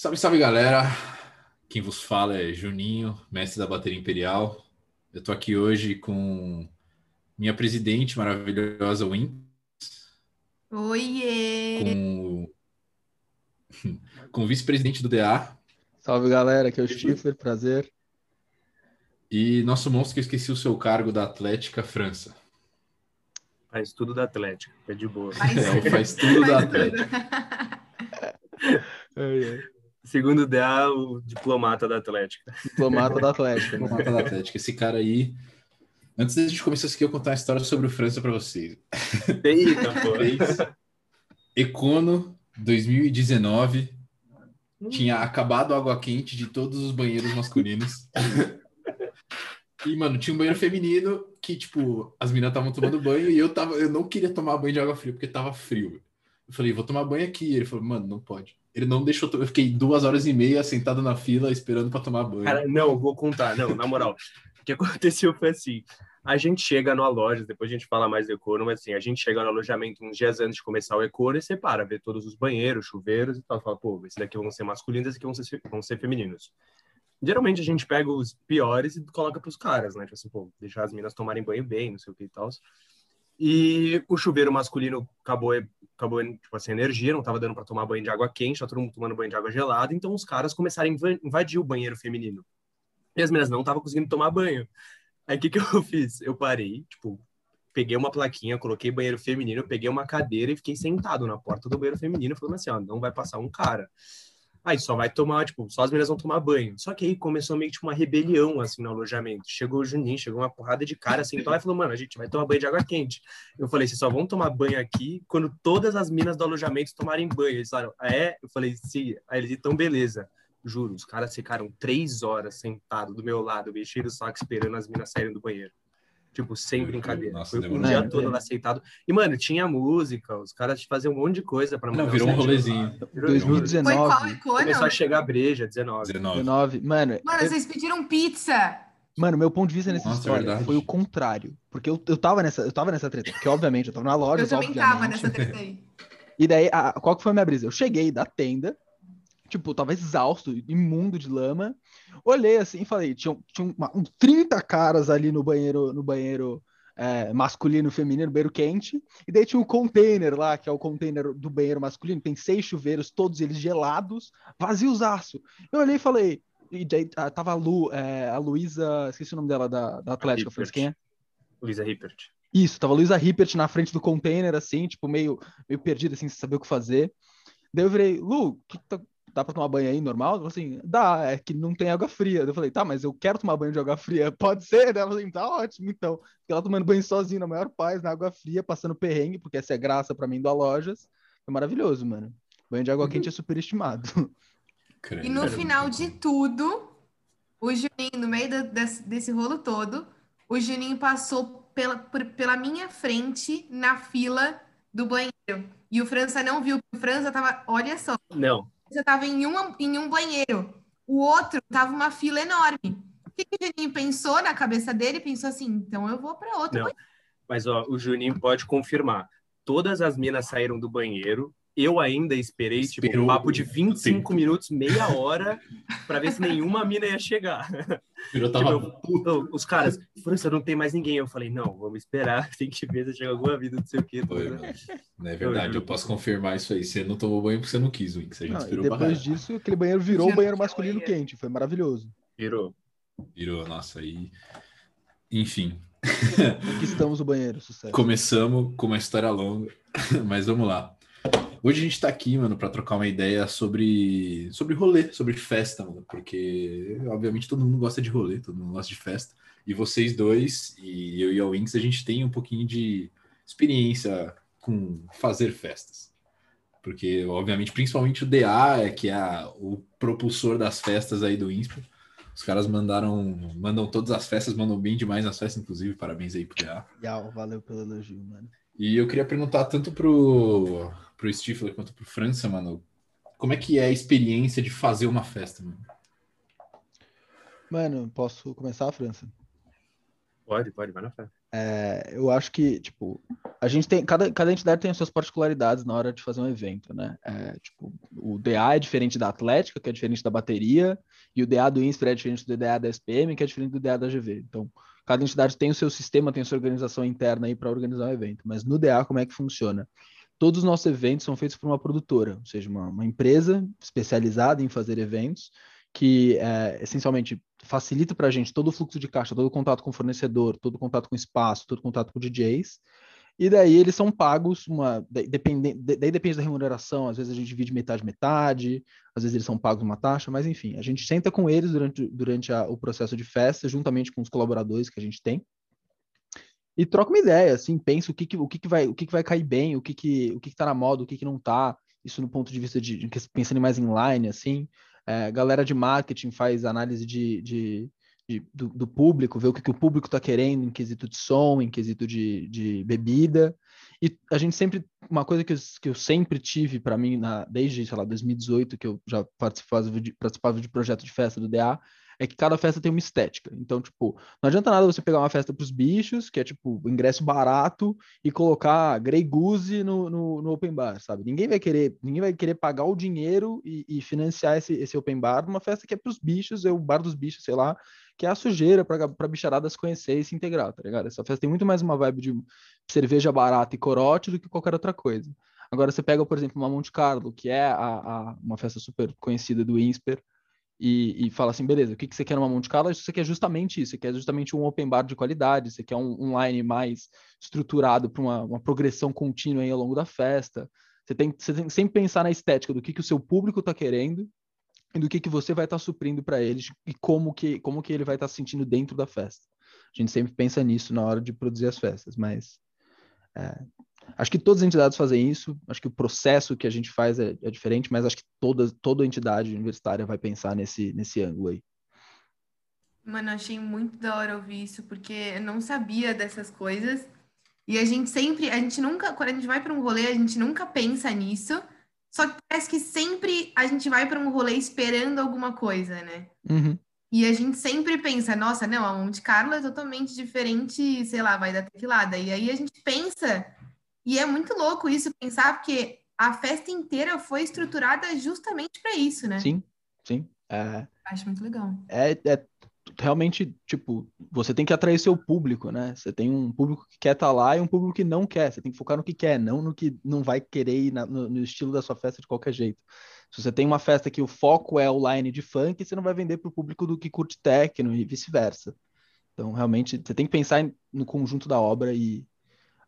Salve, salve galera! Quem vos fala é Juninho, mestre da bateria imperial. Eu tô aqui hoje com minha presidente maravilhosa Win, Oiê! com, com o vice-presidente do DA Salve galera, aqui é o Stifler, prazer. e nosso monstro que esqueci o seu cargo da Atlética França. Faz tudo da Atlética, é de boa. Faz É, faz tudo da Faz Atlética. Segundo DA, o diplomata da Atlética. Diplomata da Atlética. né? Diplomata da Atlética. Esse cara aí. Antes da gente começar isso aqui, eu contar uma história sobre o França para vocês. Eita, pô. Econo 2019 tinha acabado a água quente de todos os banheiros masculinos. E, mano, tinha um banheiro feminino que, tipo, as meninas estavam tomando banho e eu tava, eu não queria tomar banho de água fria porque tava frio. Eu falei, vou tomar banho aqui. Ele falou, mano, não pode. Ele não deixou. Eu fiquei duas horas e meia sentado na fila esperando pra tomar banho. Cara, não, vou contar. Não, na moral. O que aconteceu foi assim. A gente chega numa loja, depois a gente fala mais do Econo, mas assim, a gente chega no alojamento uns dias antes de começar o Econo e separa, vê todos os banheiros, chuveiros e tal. Fala, pô, esse daqui vão ser masculinos, esse aqui vão ser, vão ser femininos. Geralmente a gente pega os piores e coloca pros caras, né? Tipo assim, pô, deixar as meninas tomarem banho bem, não sei o que e tal. E o chuveiro masculino acabou, acabou tipo assim, energia, não tava dando para tomar banho de água quente, tá todo mundo tomando banho de água gelada, então os caras começaram a inva- invadir o banheiro feminino. E as meninas não estavam conseguindo tomar banho. Aí o que, que eu fiz? Eu parei, tipo, peguei uma plaquinha, coloquei banheiro feminino, peguei uma cadeira e fiquei sentado na porta do banheiro feminino, falando assim, ó, não vai passar um cara. Aí só vai tomar, tipo, só as meninas vão tomar banho. Só que aí começou meio que tipo, uma rebelião, assim, no alojamento. Chegou o Juninho, chegou uma porrada de cara, sentou lá e falou, mano, a gente vai tomar banho de água quente. Eu falei, vocês só vão tomar banho aqui quando todas as minas do alojamento tomarem banho. Eles falaram, ah, é? Eu falei, sim. Aí eles, então beleza. Juro, os caras ficaram três horas sentados do meu lado, mexendo o saco, esperando as minas saírem do banheiro. Tipo, sem brincadeira. Nossa, Foi o demorou. dia É, todo é. lá sentado. E, mano, tinha música, os caras faziam um monte de coisa pra Não, mandar virou um rolezinho. Virou- 2019. Foi qual? Começou a chegar breja, 19. 19. 19. Mano, Mano, eu- vocês pediram pizza. mano, meu ponto de vista nessa Nossa, é história verdade. foi o contrário. Porque eu, eu, tava nessa, eu tava nessa treta. Porque, obviamente, eu tava na loja, Eu também obviamente. tava nessa treta aí. E daí, a- qual que foi a minha brisa? Eu cheguei da tenda, tipo, tava exausto, imundo de lama. Olhei assim e falei, tinha, tinha uma, uns 30 caras ali no banheiro, no banheiro é, masculino e feminino, banheiro quente. E daí tinha um container lá, que é o container do banheiro masculino, tem seis chuveiros, todos eles gelados, vaziozaço. Eu olhei e falei, e daí ah, tava a Lu, é, a Luísa, esqueci o nome dela, da, da Atlética, Hippert. quem é? Luísa Rippert. Isso, tava a Luísa Rippert na frente do container, assim, tipo, meio, meio perdida, assim, sem saber o que fazer. Daí eu virei, Lu, que tá- dá pra tomar banho aí normal? Ela falou assim, dá, é que não tem água fria. Eu falei, tá, mas eu quero tomar banho de água fria, pode ser? Daí Ela falou assim, tá ótimo, então. Fiquei lá tomando banho sozinho, na maior paz, na água fria, passando perrengue, porque essa é graça pra mim do Lojas. Foi maravilhoso, mano. Banho de água quente é superestimado. E no final de tudo, o Juninho, no meio da- desse, desse rolo todo, o Juninho passou pela, por- pela minha frente na fila do banheiro. E o França não viu, o França tava, olha só, Não, você tava em, uma, em um banheiro, o outro tava uma fila enorme. O que, que o Juninho pensou na cabeça dele? Pensou assim, então eu vou para outro Não. banheiro. mas ó, o Juninho pode confirmar. Todas as minas saíram do banheiro. Eu ainda esperei, tipo, Esperou um papo de o 25 tempo. minutos, meia hora, pra ver se nenhuma mina ia chegar. Eu tava Tipo, Então, os caras, França, não tem mais ninguém. Eu falei, não, vamos esperar, tem que ver se chega alguma vida, não sei o quê. Foi. Não é verdade, eu juro. posso confirmar isso aí. Você não tomou banho porque você não quis. A gente Não, esperou depois disso, aquele banheiro virou um banheiro masculino banheiro. quente. Foi maravilhoso. Virou. Virou, nossa, aí. Enfim, Aqui estamos no banheiro, sucesso. começamos com uma história longa, mas vamos lá. Hoje a gente tá aqui, mano, pra trocar uma ideia sobre, sobre rolê, sobre festa, mano, porque obviamente todo mundo gosta de rolê, todo mundo gosta de festa. E vocês dois, e eu e a Winx, a gente tem um pouquinho de experiência com fazer festas. Porque, obviamente, principalmente o DA, é que é a- o propulsor das festas aí do INSPA. Os caras mandaram, mandam todas as festas, mandam bem demais nas festas, inclusive. Parabéns aí pro DA. Yau, valeu pelo elogio, mano. E eu queria perguntar tanto pro, pro Stifler quanto pro França, mano, como é que é a experiência de fazer uma festa, mano? Mano, posso começar, França? Pode, pode, vai na fé. É, eu acho que, tipo, a gente tem. Cada, cada entidade tem as suas particularidades na hora de fazer um evento, né? É, tipo, o DA é diferente da Atlética, que é diferente da bateria, e o DA do INSPER é diferente do DA da SPM, que é diferente do DA da GV. Então, cada entidade tem o seu sistema, tem a sua organização interna aí para organizar o evento. Mas no DA, como é que funciona? Todos os nossos eventos são feitos por uma produtora, ou seja, uma, uma empresa especializada em fazer eventos, que é, essencialmente facilita para a gente todo o fluxo de caixa, todo o contato com o fornecedor, todo o contato com o espaço, todo o contato com DJs. E daí eles são pagos, uma, depende, daí depende da remuneração, às vezes a gente divide metade, metade, às vezes eles são pagos uma taxa, mas enfim, a gente senta com eles durante, durante a, o processo de festa, juntamente com os colaboradores que a gente tem, e troca uma ideia, assim, pensa o que, que, o que, que, vai, o que, que vai cair bem, o que, que, o que, que tá na moda, o que, que não tá, isso no ponto de vista de, pensando mais em line, assim, é, galera de marketing faz análise de, de, de do, do, público, vê o que, que o público está querendo em quesito de som, em quesito de, de bebida. E a gente sempre, uma coisa que eu, que eu sempre tive para mim, na, desde, sei lá, 2018, que eu já participava de, participava de projeto de festa do DA, é que cada festa tem uma estética. Então, tipo, não adianta nada você pegar uma festa para os bichos, que é tipo ingresso barato, e colocar Grey Goose no, no, no, open bar, sabe? Ninguém vai querer, ninguém vai querer pagar o dinheiro e, e financiar esse, esse open bar numa festa que é para os bichos, é o bar dos bichos, sei lá, que é a sujeira para a bicharada se conhecer e se integrar, tá ligado? Essa festa tem muito mais uma vibe de cerveja barata e corote do que qualquer outra coisa. Agora você pega, por exemplo, uma Monte Carlo, que é a, a, uma festa super conhecida do INSPER, e, e fala assim, beleza, o que, que você quer numa Monte Carlo? Você quer justamente isso, você quer justamente um open bar de qualidade, você quer um, um line mais estruturado para uma, uma, progressão contínua aí ao longo da festa. Você tem, você tem que sempre pensar na estética do que, que o seu público está querendo e do que, que você vai estar tá suprindo para eles e como que, como que ele vai estar tá se sentindo dentro da festa. A gente sempre pensa nisso na hora de produzir as festas, mas é, Acho que todas as entidades fazem isso, acho que o processo que a gente faz é, é diferente, mas acho que toda, toda entidade universitária vai pensar nesse, nesse ângulo aí. Mano, achei muito da hora ouvir isso, porque eu não sabia dessas coisas. E a gente sempre, a gente nunca, quando a gente vai para um rolê, a gente nunca pensa nisso. Só que parece que sempre a gente vai para um rolê esperando alguma coisa, né? Uhum. E a gente sempre pensa, nossa, não, a Monte Carlo é totalmente diferente, sei lá, vai dar tequilada. E aí a gente pensa e é muito louco isso, pensar, porque a festa inteira foi estruturada justamente para isso, né? Sim, sim. É... Acho muito legal. É, é realmente, tipo, você tem que atrair seu público, né? Você tem um público que quer estar tá lá e um público que não quer. Você tem que focar no que quer, não no que não vai querer ir na, no, no, estilo da sua festa de qualquer jeito. Se você tem uma festa que o foco é o line de funk, você não vai vender para o público do que curte techno e vice-versa. Então, realmente, você tem que pensar no conjunto da obra e,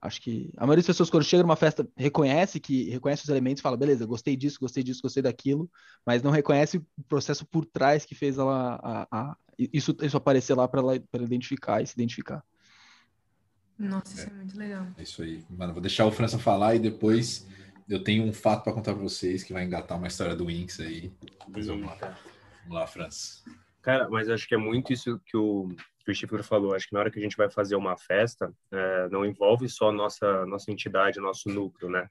Acho que a maioria das pessoas, quando chega numa festa, reconhece que reconhece os elementos e fala, beleza, gostei disso, gostei disso, gostei daquilo, mas não reconhece o processo por trás que fez ela a, a, isso, isso aparecer lá para identificar e se identificar. Nossa, isso é, é muito legal. É isso aí. Mano, vou deixar o França falar e depois eu tenho um fato para contar para vocês que vai engatar uma história do Winx aí. Mas vamos lá. Vamos lá, França. Cara, mas acho que é muito isso que o, que o Chifre falou. Acho que na hora que a gente vai fazer uma festa, é, não envolve só nossa nossa entidade, nosso núcleo, né?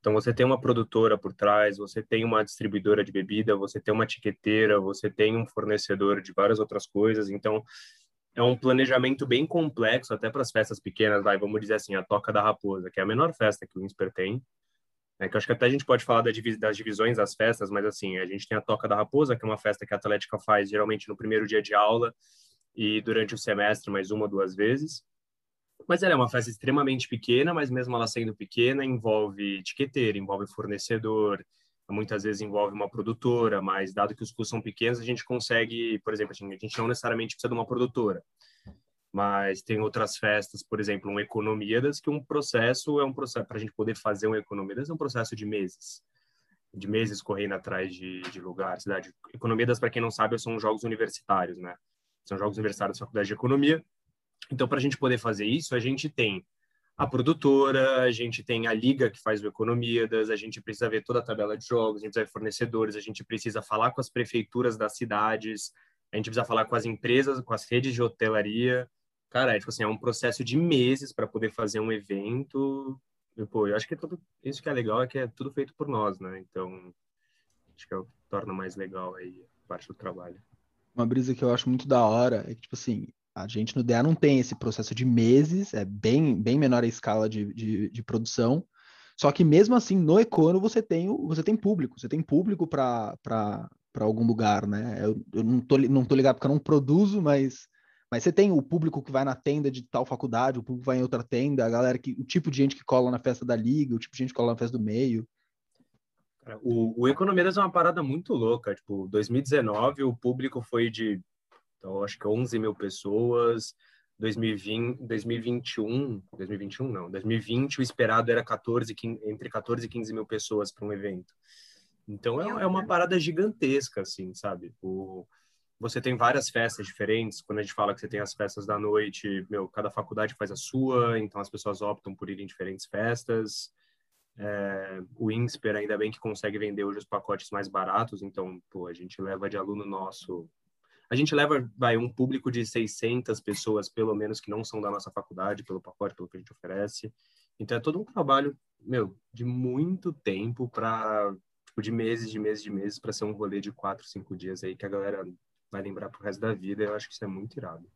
Então você tem uma produtora por trás, você tem uma distribuidora de bebida, você tem uma etiqueteira, você tem um fornecedor de várias outras coisas. Então é um planejamento bem complexo até para as festas pequenas, vai, vamos dizer assim, a Toca da Raposa, que é a menor festa que o INSPER tem. É, que acho que até a gente pode falar das divisões das festas, mas assim, a gente tem a Toca da Raposa, que é uma festa que a Atlética faz geralmente no primeiro dia de aula, e durante o semestre mais uma duas vezes. Mas ela é uma festa extremamente pequena, mas mesmo ela sendo pequena, envolve etiqueteira, envolve fornecedor, muitas vezes envolve uma produtora, mas dado que os custos são pequenos, a gente consegue, por exemplo, a gente não necessariamente precisa de uma produtora. Mas tem outras festas, por exemplo, um Economidas, que um processo é um processo, para a gente poder fazer um Economidas, é um processo de meses. De meses correndo atrás de, de lugares. Né? Economidas, para quem não sabe, são jogos universitários, né? São Jogos Universitários da Faculdade de Economia. Então, para a gente poder fazer isso, a gente tem a produtora, a gente tem a liga que faz o Economidas, a gente precisa ver toda a tabela de jogos, a gente precisa ver fornecedores, a gente precisa falar com as prefeituras das cidades, a gente precisa falar com as empresas, com as redes de hotelaria. Cara, é, tipo assim, é um processo de meses para poder fazer um evento. E, pô, eu acho que é tudo, isso que é legal é que é tudo feito por nós, né? Então, acho que é o que torna mais legal aí parte do trabalho uma brisa que eu acho muito da hora é que, tipo assim, A gente no DA não tem esse processo de meses, é bem, bem menor a escala de, de, de produção. Só que mesmo assim, no Econo você tem, você tem público, você tem público para algum lugar, né? Eu, eu, não, tô, não tô ligado porque eu não produzo, mas, mas você tem o público que vai na tenda de tal faculdade, o público vai em outra tenda, a galera que. O tipo de gente que cola na festa da liga, o tipo de gente que cola na festa do meio. O, o Economidas é uma parada muito louca. Tipo, 2019 o público foi de então, acho que 11 mil pessoas. 2020, 2021, 2021 não, 2020 o esperado era 14, 15, entre 14 e 15 mil pessoas para um evento. Então é, é, uma parada gigantesca, assim, sabe? O, você tem várias festas diferentes. Quando a gente fala que você tem as festas da noite, meu, cada faculdade faz a sua, então as pessoas optam por ir em diferentes festas. É, o INSPER ainda bem que consegue vender hoje os pacotes mais baratos, então pô, a gente leva de aluno nosso a gente leva, vai, um público de 600 pessoas, pelo menos, que não são da nossa faculdade, pelo pacote, pelo que a gente oferece. Então, é todo um trabalho, meu, de muito tempo para, tipo, de meses, de meses, de meses, para ser um rolê de quatro, cinco dias aí que a galera vai lembrar pro resto da vida. Eu acho que isso é muito irado.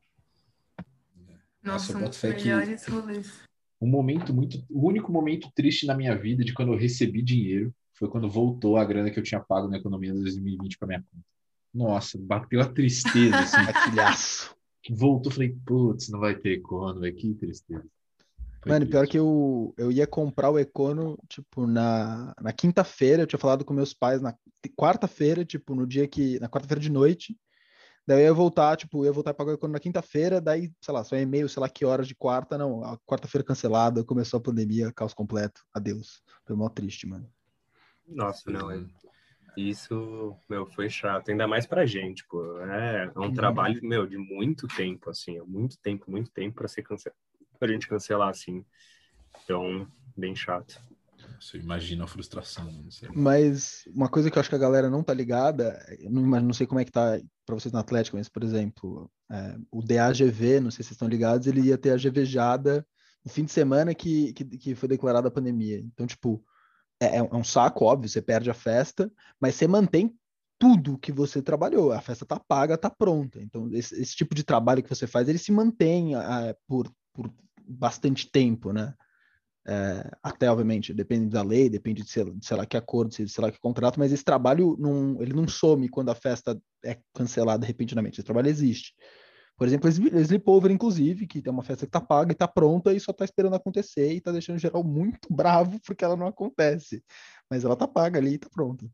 Nossa, Nossa são os melhores que... rolês. Um momento muito, o único momento triste na minha vida de quando eu recebi dinheiro foi quando voltou a grana que eu tinha pago na economia de 2020 para minha conta. Nossa, bateu a tristeza, assim, aquilhaço. Voltou, falei, putz, não vai ter Econo, é que tristeza. Foi Mano, triste. pior que eu, eu ia comprar o Econo, tipo, na, na quinta-feira, eu tinha falado com meus pais na quarta-feira, tipo, no dia que, na quarta-feira de noite, daí eu ia voltar, tipo, eu ia voltar a pagar o Econo na quinta-feira, daí, sei lá, só e-mail, sei lá que horas de quarta, não, a quarta-feira cancelada, começou a pandemia, caos completo, adeus. Foi mó triste, mano. Nossa, não, é, isso, meu, foi chato, ainda mais pra gente, pô. É, é um uhum. trabalho, meu, de muito tempo, assim, é muito tempo, muito tempo para ser cancelado, pra gente cancelar, assim. Então, bem chato. Você imagina a frustração. Mas uma coisa que eu acho que a galera não tá ligada, não, não sei como é que tá para vocês no Atlético, mas, por exemplo, é, o DAGV, não sei se vocês estão ligados, ele ia ter a GVjada no fim de semana que, que, que foi declarada a pandemia. Então, tipo, é, é, um saco, óbvio, você perde a festa, mas você mantém tudo que você trabalhou. A festa tá paga, tá pronta. Então, esse, esse tipo de trabalho que você faz, ele se mantém é, por, por bastante tempo, né? É, até, obviamente, depende da lei, depende de, sei, sei lá que acordo, sei, sei lá que contrato, mas esse trabalho, não, ele não some quando a festa é cancelada repentinamente. Esse trabalho existe. Por exemplo, Sleepover, inclusive, que tem uma festa que tá paga e tá pronta e só tá esperando acontecer e tá deixando o geral muito bravo porque ela não acontece. Mas ela tá paga ali e tá pronta.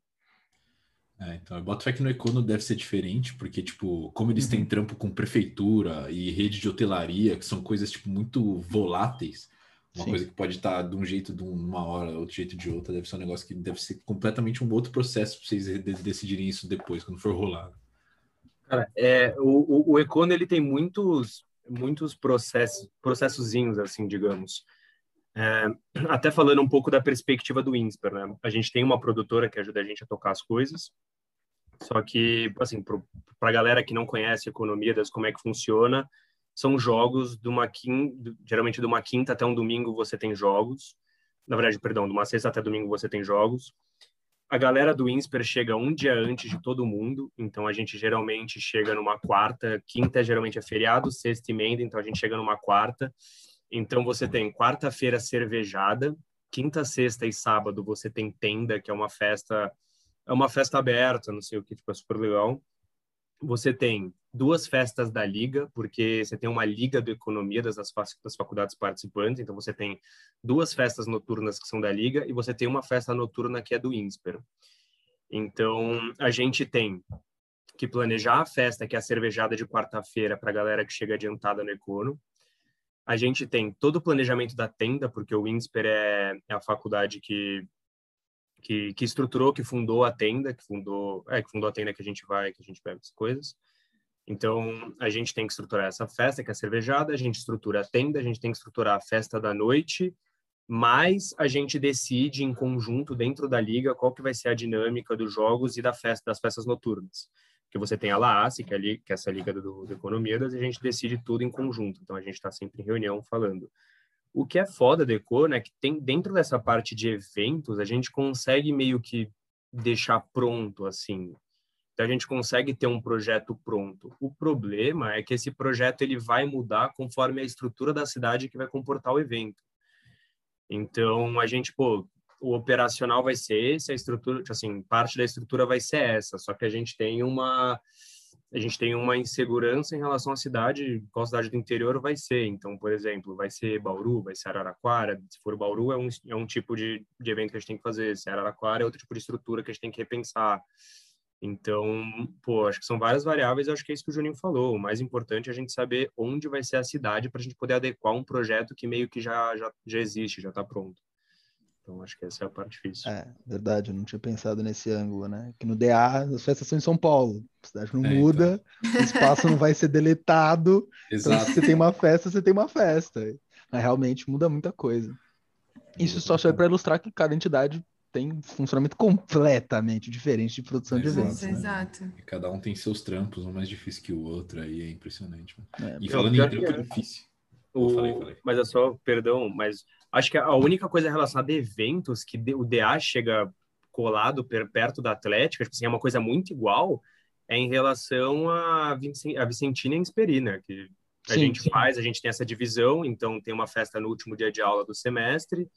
É, então, eu boto fé que no Econo deve ser diferente, porque, tipo, como eles uhum. têm trampo com prefeitura e rede de hotelaria, que são coisas, tipo, muito voláteis, uma Sim. coisa que pode estar tá de um jeito de uma hora, outro jeito de outra, deve ser um negócio que deve ser completamente um outro processo para vocês decidirem isso depois, quando for rolar. Cara, é, o, o, o Econo, ele tem muitos, muitos processos, processozinhos, assim, digamos. É, até falando um pouco da perspectiva do INSPER, né? A gente tem uma produtora que ajuda a gente a tocar as coisas, só que, assim, para a galera que não conhece a economia, das como é que funciona, são jogos de uma quinta, geralmente de uma quinta até um domingo você tem jogos. Na verdade, perdão, de uma sexta até domingo você tem jogos. A galera do INSPER chega um dia antes de todo mundo, então a gente geralmente chega numa quarta, quinta geralmente é feriado, sexta emenda, então a gente chega numa quarta. Então você tem quarta-feira cervejada, quinta, sexta e sábado você tem tenda, que é uma festa, é uma festa aberta, não sei o que, tipo, é super legal. Você tem duas festas da liga, porque você tem uma liga de economia das, das faculdades participantes, então você tem duas festas noturnas que são da liga e você tem uma festa noturna que é do INSPER. Então, a gente tem que planejar a festa, que é a cervejada de quarta-feira para a galera que chega adiantada no Econo. A gente tem todo o planejamento da tenda, porque o INSPER é, é a faculdade que, que, que, estruturou, que fundou a tenda, que fundou, é, que fundou a tenda que a gente vai, que a gente bebe as coisas. Então, a gente tem que estruturar essa festa, que é a cervejada, a gente estrutura a tenda, a gente tem que estruturar a festa da noite, mas a gente decide em conjunto dentro da liga qual que vai ser a dinâmica dos jogos e da festa das festas noturnas. Que você tem a LAASE, que é, que é essa liga do, do Economias, e a gente decide tudo em conjunto. Então a gente está sempre em reunião falando. O que é foda da Eco, né, que tem dentro dessa parte de eventos, a gente consegue meio que deixar pronto assim Então a gente consegue ter um projeto pronto. O problema é que esse projeto ele vai mudar conforme a estrutura da cidade que vai comportar o evento. Então a gente, pô, o operacional vai ser esse, a estrutura, assim, parte da estrutura vai ser essa, só que a gente tem uma a gente tem uma insegurança em relação à cidade, qual cidade do interior vai ser. Então, por exemplo, vai ser Bauru, vai ser Araraquara. Se for Bauru, é um, é um tipo de, de evento que a gente tem que fazer. Se é Araraquara, é outro tipo de estrutura que a gente tem que repensar. Então, pô, acho que são várias variáveis, acho que é isso que o Juninho falou. O mais importante é a gente saber onde vai ser a cidade para a gente poder adequar um projeto que meio que já, já, já existe, já está pronto. Então, acho que essa é a parte difícil. É, verdade, eu não tinha pensado nesse ângulo, né? Que no DA, as festas são em São Paulo, a cidade não É, muda, o espaço não vai ser deletado. Então, Exato. se você tem uma festa, você tem uma festa. Mas realmente muda muita coisa. Isso só serve para ilustrar que cada entidade tem um funcionamento completamente diferente de produção de Exato. eventos. Nossa, né? exato. E Cada um tem seus trampos, um mais difícil que o outro, aí é impressionante. Mano. É, E falando em trampo é. difícil. O... Falei, falei. Mas é só, perdão, mas acho que a única coisa relacionada a eventos que de- o DA chega colado per- perto da Atlética, tipo assim, é uma coisa muito igual, é em relação a, Vicen- a Vicentina e a Esperina, que a Sim, gente sim. faz, a gente tem essa divisão, então tem uma festa no último dia de aula do semestre,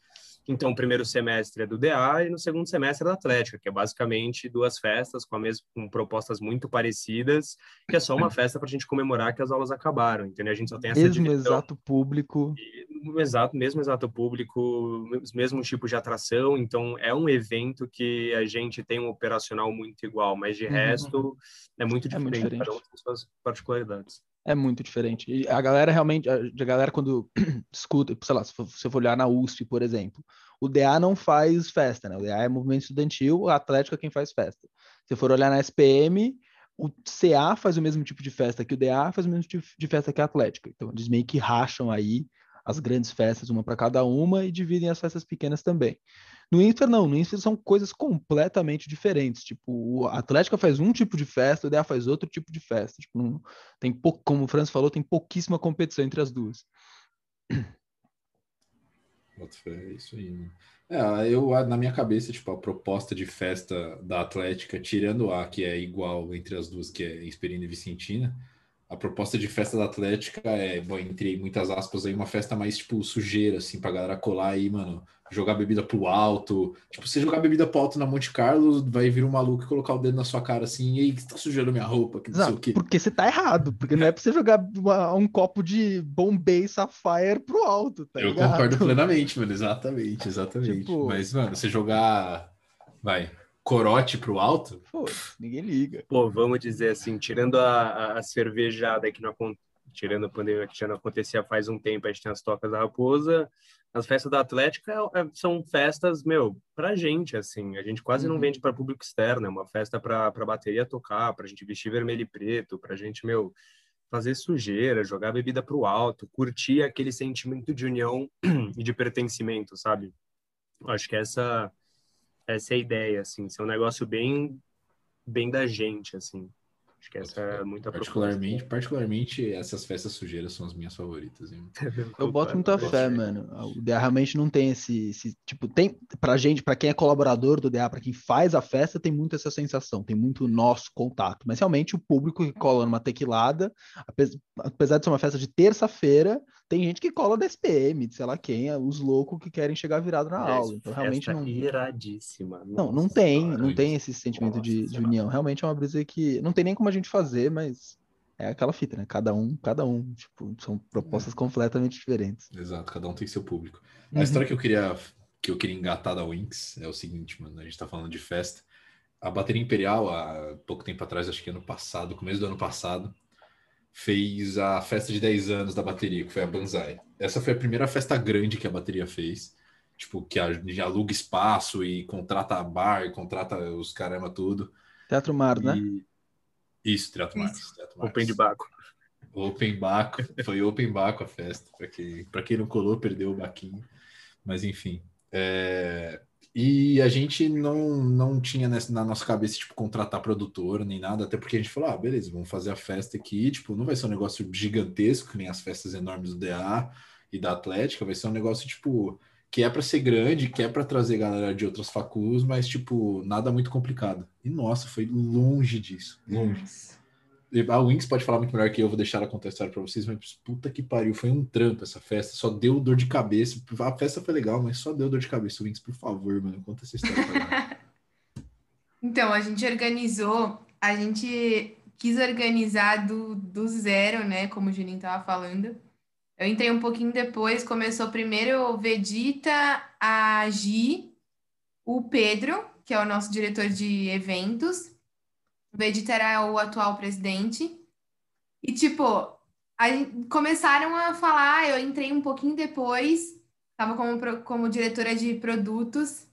então o primeiro semestre é do DA e no segundo semestre é da Atlética, que é basicamente duas festas com, a com propostas muito parecidas, que é só uma festa para a gente comemorar que as aulas acabaram, entendeu? A gente só tem essa mesmo divisão exato público. no exato, mesmo exato público, os mesmos tipos de atração, então é um evento que a gente tem um operacional muito igual, mas de Uhum. resto é muito É muito diferente, diferente. cada um tem suas particularidades. É muito diferente. E a galera realmente, a, galera quando escuta, sei lá, se você for olhar na USP, por exemplo, o DA não faz festa, né? O DA é movimento estudantil, a Atlética é quem faz festa. Se for olhar na SPM, o CA faz o mesmo tipo de festa que o DA, faz o mesmo tipo de festa que a Atlética. Então eles meio que racham aí as grandes festas, uma para cada uma, e dividem as festas pequenas também. No Inter, não. No Inter são coisas completamente diferentes. Tipo, a Atlética faz um tipo de festa, o DA faz outro tipo de festa. Tipo, não, tem pouco, como o Franz falou, tem pouquíssima competição entre as duas. É isso aí, mano. É, eu, na minha cabeça, tipo, a proposta de festa da Atlética, tirando a que é igual entre as duas, que é Esperina e Vicentina, a proposta de festa da Atlética é, bom, entre muitas aspas, aí, uma festa mais, tipo, sujeira, assim, pra galera colar aí, mano, jogar bebida pro alto. Tipo, você jogar bebida pro alto na Monte Carlo, vai vir um maluco e colocar o dedo na sua cara, assim, ei, você tá sujando minha roupa, que não sei o quê. porque você tá errado, porque não é pra você jogar uma- um copo de Bombay Sapphire pro alto, tá Eu ligado? concordo plenamente, mano. Exatamente, exatamente. Tipo- Mas, mano, você jogar, vai, corote pro alto, Pô, ninguém liga. Pô, vamos dizer assim, tirando a, a, a cervejada que não tirando a pandemia que já não acontecia faz um tempo, a gente tem as tocas da Raposa, as festas da Atlética é- são festas, meu, pra gente, assim, a gente quase não Uhum. vende para público externo, é uma festa pra, pra bateria tocar, pra gente vestir vermelho e preto, pra gente, meu, fazer sujeira, jogar bebida pro alto, curtir aquele sentimento de união e de pertencimento, sabe? Acho que essa essa é a ideia, assim, ser um negócio bem bem da gente, assim. Acho que essa é muita particularmente, particularmente essas festas sujeiras são as minhas favoritas. hein? Eu boto muita fé, mano. O DA realmente não tem esse, esse- tipo, tem pra gente, pra quem é colaborador do DA, pra quem faz a festa, tem muito essa sensação, tem muito nosso contato. Mas realmente o público que cola numa tequilada, apes- apesar de ser uma festa de terça-feira, tem gente que cola da SPM, de sei lá quem, é os loucos que querem chegar virado na aula. Então realmente não iradíssima. Não, não Nossa tem, senhora. não tem esse sentimento de, Nossa de Senhora. união. Realmente é uma brisa que não tem nem como a gente fazer, mas é aquela fita, né? Cada um, cada um. Tipo, são propostas completamente diferentes. Exato, cada um tem seu público. Uhum. A história que eu queria que eu queria engatar da Wings é o seguinte, mano, a gente tá falando de festa. A Bateria Imperial, há pouco tempo atrás, acho que ano passado, começo do ano passado, fez a festa de 10 anos da bateria, que foi a Banzai. Essa foi a primeira festa grande que a bateria fez. Tipo, que a- aluga espaço e contrata bar, e contrata os caramba tudo. Teatro Mar, né? E- Isso, Teatro Isso. Teatro Open Marcos. de Baco. Open Baco, foi Open Baco a festa. Para quem, pra quem não colou, perdeu o Baquinho. Mas enfim. É, E a gente não, não tinha nessa, na nossa cabeça, tipo, contratar produtor nem nada, até porque a gente falou, ah, beleza, vamos fazer a festa aqui, tipo, não vai ser um negócio gigantesco, nem as festas enormes do DA e da Atlética, vai ser um negócio, tipo, que é para ser grande, que é para trazer galera de outras facus, mas, tipo, nada muito complicado. E, nossa, foi longe disso, longe. A Wings pode falar muito melhor que eu, vou deixar ela contar a história pra vocês, mas puta que pariu, foi um trampo essa festa, só deu dor de cabeça. A festa foi legal, mas só deu dor de cabeça. Wings, por favor, mano, conta essa história pra Então, a gente organizou, a gente quis organizar do, do zero, né? Como o Juninho tava falando. Eu entrei um pouquinho depois, começou primeiro o Vegeta, a Gi, o Pedro, que é o nosso diretor de eventos. Vegeta era o atual presidente. E, tipo, começaram a falar, eu entrei um pouquinho depois, estava como, como diretora de produtos.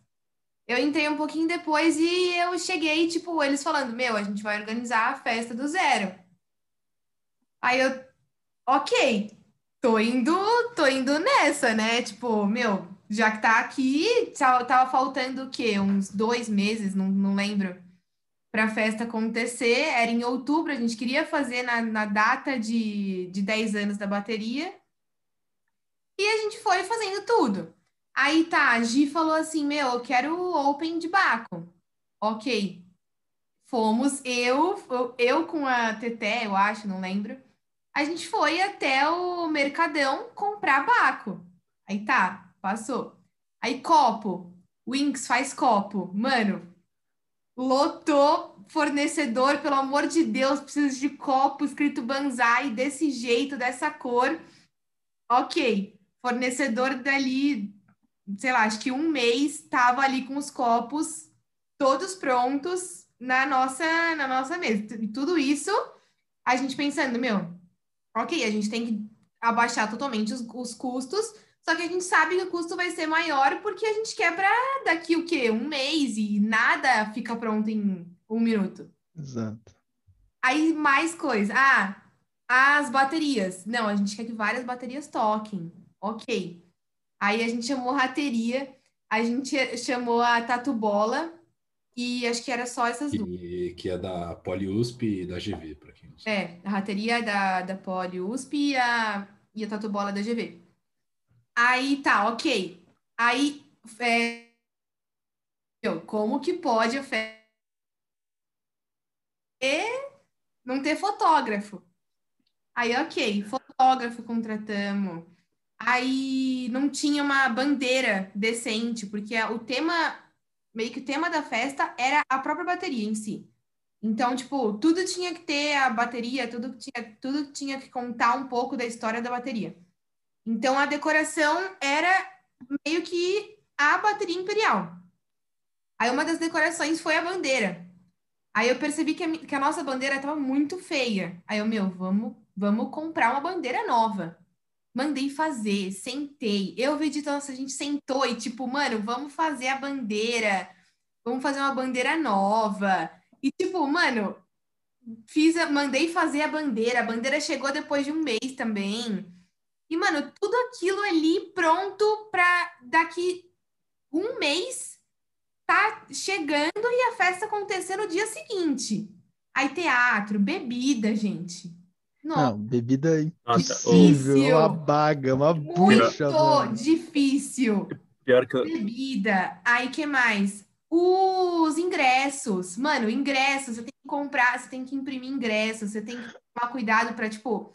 Eu entrei um pouquinho depois e eu cheguei, tipo, eles falando, meu, a gente vai organizar a festa do zero. Aí eu, ok, tô indo, tô indo nessa, né? Tipo, meu, já que tá aqui, tava faltando o quê? Uns dois meses, não, não lembro, pra festa acontecer. Era em outubro, a gente queria fazer na, na data de, de 10 anos da bateria. E a gente foi fazendo tudo. Aí tá, a Gi falou assim: Meu, eu quero Open de Baco. Ok. Fomos, eu, eu, eu com a Teté, eu acho, não lembro. A gente foi até o Mercadão comprar Baco. Aí tá, passou. Aí copo. Winx faz copo. Mano, lotou fornecedor, pelo amor de Deus, preciso de copo escrito Banzai desse jeito, dessa cor. Ok. Fornecedor dali sei lá, acho que um mês estava ali com os copos todos prontos na nossa, na nossa mesa. E tudo isso, a gente pensando, meu, ok, a gente tem que abaixar totalmente os, os custos, só que a gente sabe que o custo vai ser maior porque a gente quer para daqui o quê? Um mês e nada fica pronto em um minuto. Exato. Aí mais coisa. Ah, as baterias. Não, a gente quer que várias baterias toquem. Ok. Aí a gente chamou rateria, a gente chamou a Tatu Bola e acho que era só essas duas. Que, que é da PoliUSP e da GV, para quem não sabe. É, a rateria da, da Poli USP e a, e a Tatu Bola da GV. Aí tá, ok. Aí, é, como que pode festa não ter fotógrafo? Aí, ok, fotógrafo contratamos. Aí não tinha uma bandeira decente, porque o tema, meio que o tema da festa era a própria bateria em si. Então, tipo, tudo tinha que ter a bateria, tudo tinha, tudo tinha que contar um pouco da história da bateria. Então, a decoração era meio que a bateria imperial. Aí, uma das decorações foi a bandeira. Aí, eu percebi que a, que a nossa bandeira estava muito feia. Aí, eu, meu, vamos, vamos comprar uma bandeira nova. Mandei fazer, sentei. Eu, Vegeta, nossa, a gente sentou e, tipo, mano, vamos fazer a bandeira. Vamos fazer uma bandeira nova. E, tipo, mano, fiz a- mandei fazer a bandeira. A bandeira chegou depois de um mês também. E, mano, tudo aquilo ali pronto para daqui um mês tá chegando e a festa acontecer no dia seguinte. Aí teatro, bebida, gente. Nossa, Não, bebida Nossa, impossível, Difícil. uma baga, uma muito bucha, mano. difícil. Pior que eu, Bebida. Aí, que mais? Os ingressos. Mano, ingressos, você tem que comprar, você tem que imprimir ingressos, você tem que tomar cuidado para, tipo,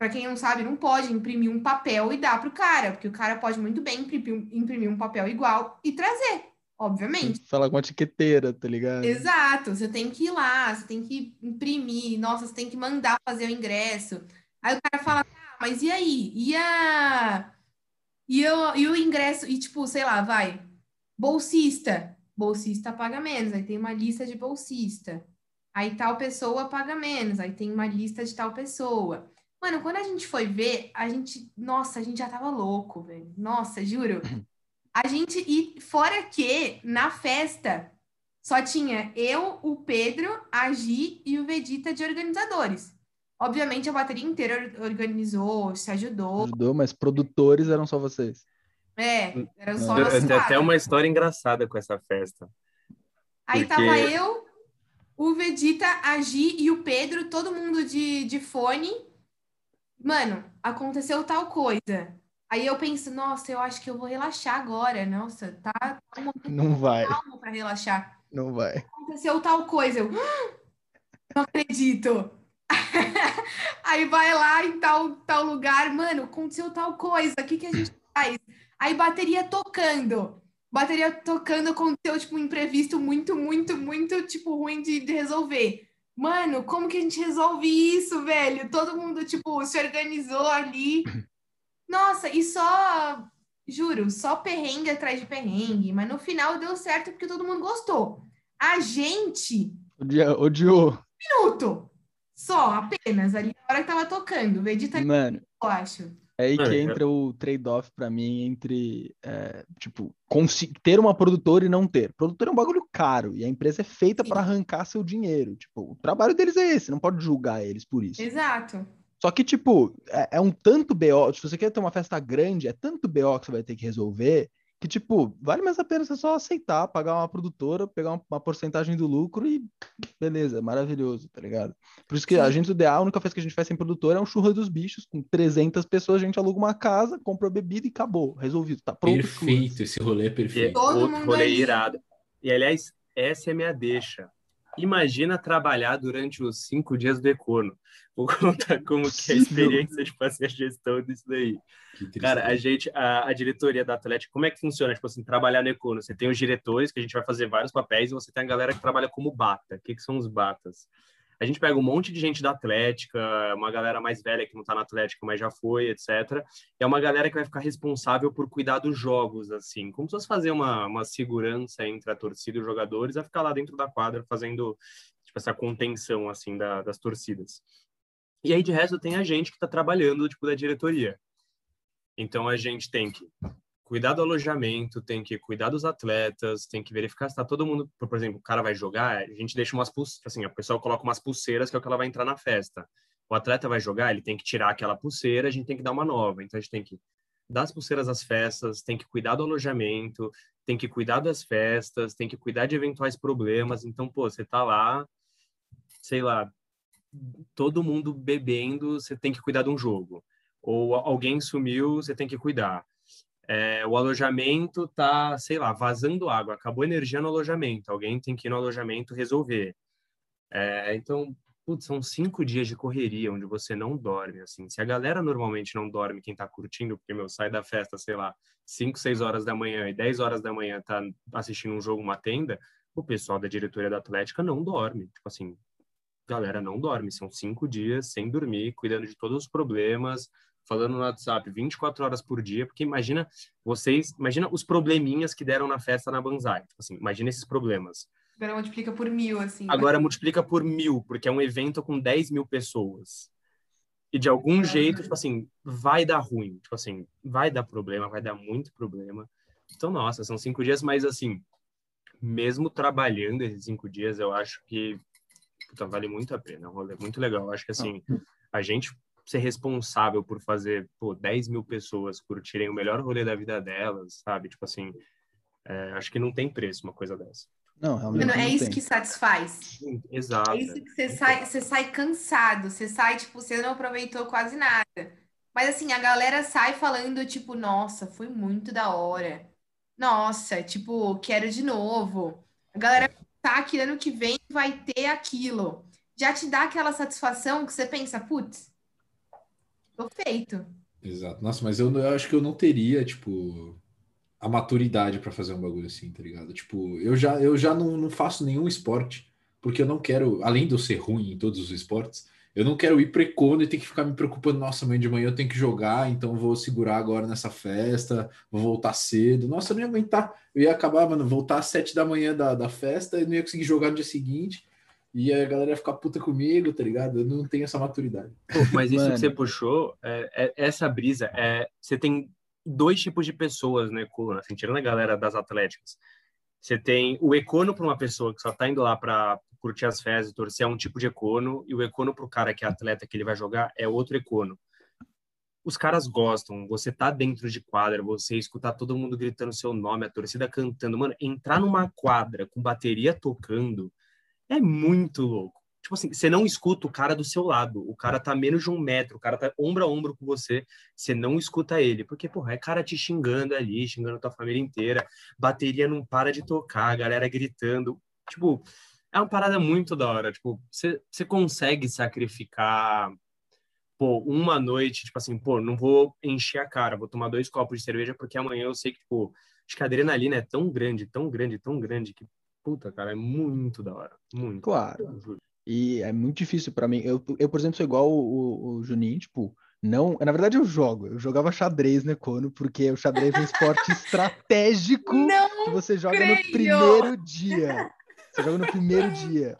para quem não sabe, não pode imprimir um papel e dar pro cara, porque o cara pode muito bem imprimir, um papel igual e trazer, obviamente. Falar com a etiqueteira, tá ligado? Exato, você tem que ir lá, você tem que imprimir, nossa, você tem que mandar fazer o ingresso. Aí o cara fala, ah, mas e aí? E a... E, o, e o ingresso, e tipo, sei lá, vai, bolsista. Bolsista paga menos, aí tem uma lista de bolsista. Aí tal pessoa paga menos, aí tem uma lista de tal pessoa. Mano, quando a gente foi ver, a gente, nossa, a gente já tava louco, velho. Nossa, juro. A gente, e fora que na festa só tinha eu, o Pedro, a Gi e o Vegeta de organizadores. Obviamente a bateria inteira or- organizou, se ajudou. Ajudou, mas produtores eram só vocês. É, era só nosso tem até uma história engraçada com essa festa. Aí porque- tava eu, o Vegeta, a Gi e o Pedro, todo mundo de, de fone. Mano, aconteceu tal coisa. Aí eu penso, nossa, eu acho que eu vou relaxar agora. Nossa, tá, tá um momento Não vai, calmo para relaxar. não vai. Aconteceu tal coisa, eu "Ah, não acredito. Aí vai lá em tal, tal lugar, mano, aconteceu tal coisa, o que que a gente faz? Aí bateria tocando. Bateria tocando aconteceu, tipo, um imprevisto muito, muito, muito, tipo, ruim de, de resolver. Mano, como que a gente resolve isso, velho? Todo mundo, tipo, se organizou ali. Nossa, e só, juro, só perrengue atrás de perrengue, mas no final deu certo porque todo mundo gostou. A gente, Odia- Odiou. minuto, só, apenas, ali na hora que tava tocando. O Vegeta, Mano, eu acho. É aí que É, entra o trade-off pra mim entre, é, tipo, ter uma produtora e não ter. Produtor é um bagulho caro e a empresa é feita pra arrancar seu dinheiro. Tipo, o trabalho deles é esse, não pode julgar eles por isso. Exato. Só que, tipo, é, é um tanto BO. Se você quer ter uma festa grande, é tanto BO que você vai ter que resolver que, tipo, vale mais a pena você só aceitar, pagar uma produtora, pegar uma, uma porcentagem do lucro e beleza, maravilhoso, tá ligado? Por isso que a Sim. gente do DA, a única festa que a gente faz sem produtora é um churra dos bichos, com 300 pessoas, a gente aluga uma casa, compra a bebida e acabou, resolvido, tá pronto. Perfeito, esse rolê é E é perfeito. Todo outro mundo rolê ali. irado. E, aliás, essa é a minha deixa. Imagina trabalhar durante os cinco dias do Econo. Vou contar como que é a experiência de fazer a gestão disso daí. Cara, a gente, a, a diretoria da Atlético, como é que funciona? Tipo assim, trabalhar no Econo. Você tem os diretores, que a gente vai fazer vários papéis, e você tem a galera que trabalha como bata. O que, que são os batas? A gente pega um monte de gente da Atlética, uma galera mais velha que não tá na Atlética, mas já foi, etc. É uma galera que vai ficar responsável por cuidar dos jogos, assim. Como se fosse fazer uma, uma segurança entre a torcida e os jogadores, a ficar lá dentro da quadra fazendo tipo, essa contenção, assim, da- das torcidas. E aí, de resto, tem a gente que está trabalhando, tipo, da diretoria. Então, a gente tem que cuidar do alojamento, tem que cuidar dos atletas, tem que verificar se está todo mundo... Por exemplo, o cara vai jogar, a gente deixa umas pulseiras, assim, a pessoa coloca umas pulseiras que é o que ela vai entrar na festa. O atleta vai jogar, ele tem que tirar aquela pulseira, a gente tem que dar uma nova. Então, a gente tem que dar as pulseiras às festas, tem que cuidar do alojamento, tem que cuidar das festas, tem que cuidar de eventuais problemas. Então, pô, você tá lá, sei lá, todo mundo bebendo, você tem que cuidar de um jogo. Ou alguém sumiu, você tem que cuidar. É, o alojamento tá, sei lá, vazando água, acabou energia no alojamento, alguém tem que ir no alojamento resolver. É, então, putz, são cinco dias de correria onde você não dorme, assim. Se a galera normalmente não dorme, quem tá curtindo, porque, meu, sai da festa, sei lá, 5, 6 horas da manhã e 10 horas da manhã tá assistindo um jogo, uma tenda, o pessoal da diretoria da Atlética não dorme. Tipo assim, galera não dorme. São cinco dias sem dormir, cuidando de todos os problemas, falando no WhatsApp 24 horas por dia, porque imagina vocês, imagina os probleminhas que deram na festa na Banzai. Tipo assim, imagina esses problemas. Agora multiplica por mil, assim. Agora multiplica por mil, porque é um evento com 10 mil pessoas. E de algum jeito, tipo assim, vai dar ruim. Tipo assim, vai dar problema, vai dar muito problema. Então, nossa, são cinco dias, mas assim, mesmo trabalhando esses cinco dias, eu acho que puta, vale muito a pena. É um rolê muito legal. Eu acho que assim, a gente ser responsável por fazer pô, 10 mil pessoas curtirem o melhor rolê da vida delas, sabe? Tipo assim, é, acho que não tem preço uma coisa dessa. Não, realmente Mano, é não isso tem. que satisfaz. Exato. É isso que você sai, você sai cansado, você sai, tipo, você não aproveitou quase nada. Mas assim, a galera sai falando, tipo, nossa, foi muito da hora. Nossa, tipo, quero de novo. A galera tá que ano que vem vai ter aquilo. Já te dá aquela satisfação que você pensa, putz, tô feito. Exato. Nossa, mas eu, eu acho que eu não teria, tipo, a maturidade pra fazer um bagulho assim, tá ligado? Tipo, eu já, eu já não, não faço nenhum esporte, porque eu não quero, além de eu ser ruim em todos os esportes, eu não quero ir precono e ter que ficar me preocupando, nossa, amanhã de manhã eu tenho que jogar, então vou segurar agora nessa festa, vou voltar cedo. Nossa, eu não ia aguentar. Eu ia acabar, mano, voltar às sete da manhã da, da festa e não ia conseguir jogar no dia seguinte. E a galera ia ficar puta comigo, tá ligado? Eu não tenho essa maturidade. Pô, mas isso Mano. que você puxou, é, é- essa brisa, é, você tem dois tipos de pessoas no Econo, assim, tirando a galera das atléticas. Você tem o Econo para uma pessoa que só tá indo lá para curtir as festas, torcer, é um tipo de Econo, e o Econo para o cara que é atleta que ele vai jogar é outro Econo. Os caras gostam, você tá dentro de quadra, você escutar todo mundo gritando seu nome, a torcida cantando. Mano, entrar numa quadra com bateria tocando é muito louco. Tipo assim, você não escuta o cara do seu lado. O cara tá menos de um metro, o cara tá ombro a ombro com você. Você não escuta ele. Porque, porra, é cara te xingando ali, xingando tua família inteira. Bateria não para de tocar, galera gritando. Tipo, é uma parada muito da hora. Tipo, você, consegue sacrificar, pô, uma noite, tipo assim, pô, não vou encher a cara, vou tomar dois copos de cerveja, porque amanhã eu sei que, tipo, acho que a adrenalina é tão grande, tão grande, tão grande, que, puta, cara, é muito da hora. Muito. Claro. E é muito difícil para mim. Eu, eu, por exemplo, sou igual o, o, o, Juninho, tipo, não. Na verdade, eu jogo. Eu jogava xadrez no Econo, porque o xadrez é um esporte estratégico não que você joga creio. no primeiro dia. Você joga no primeiro dia.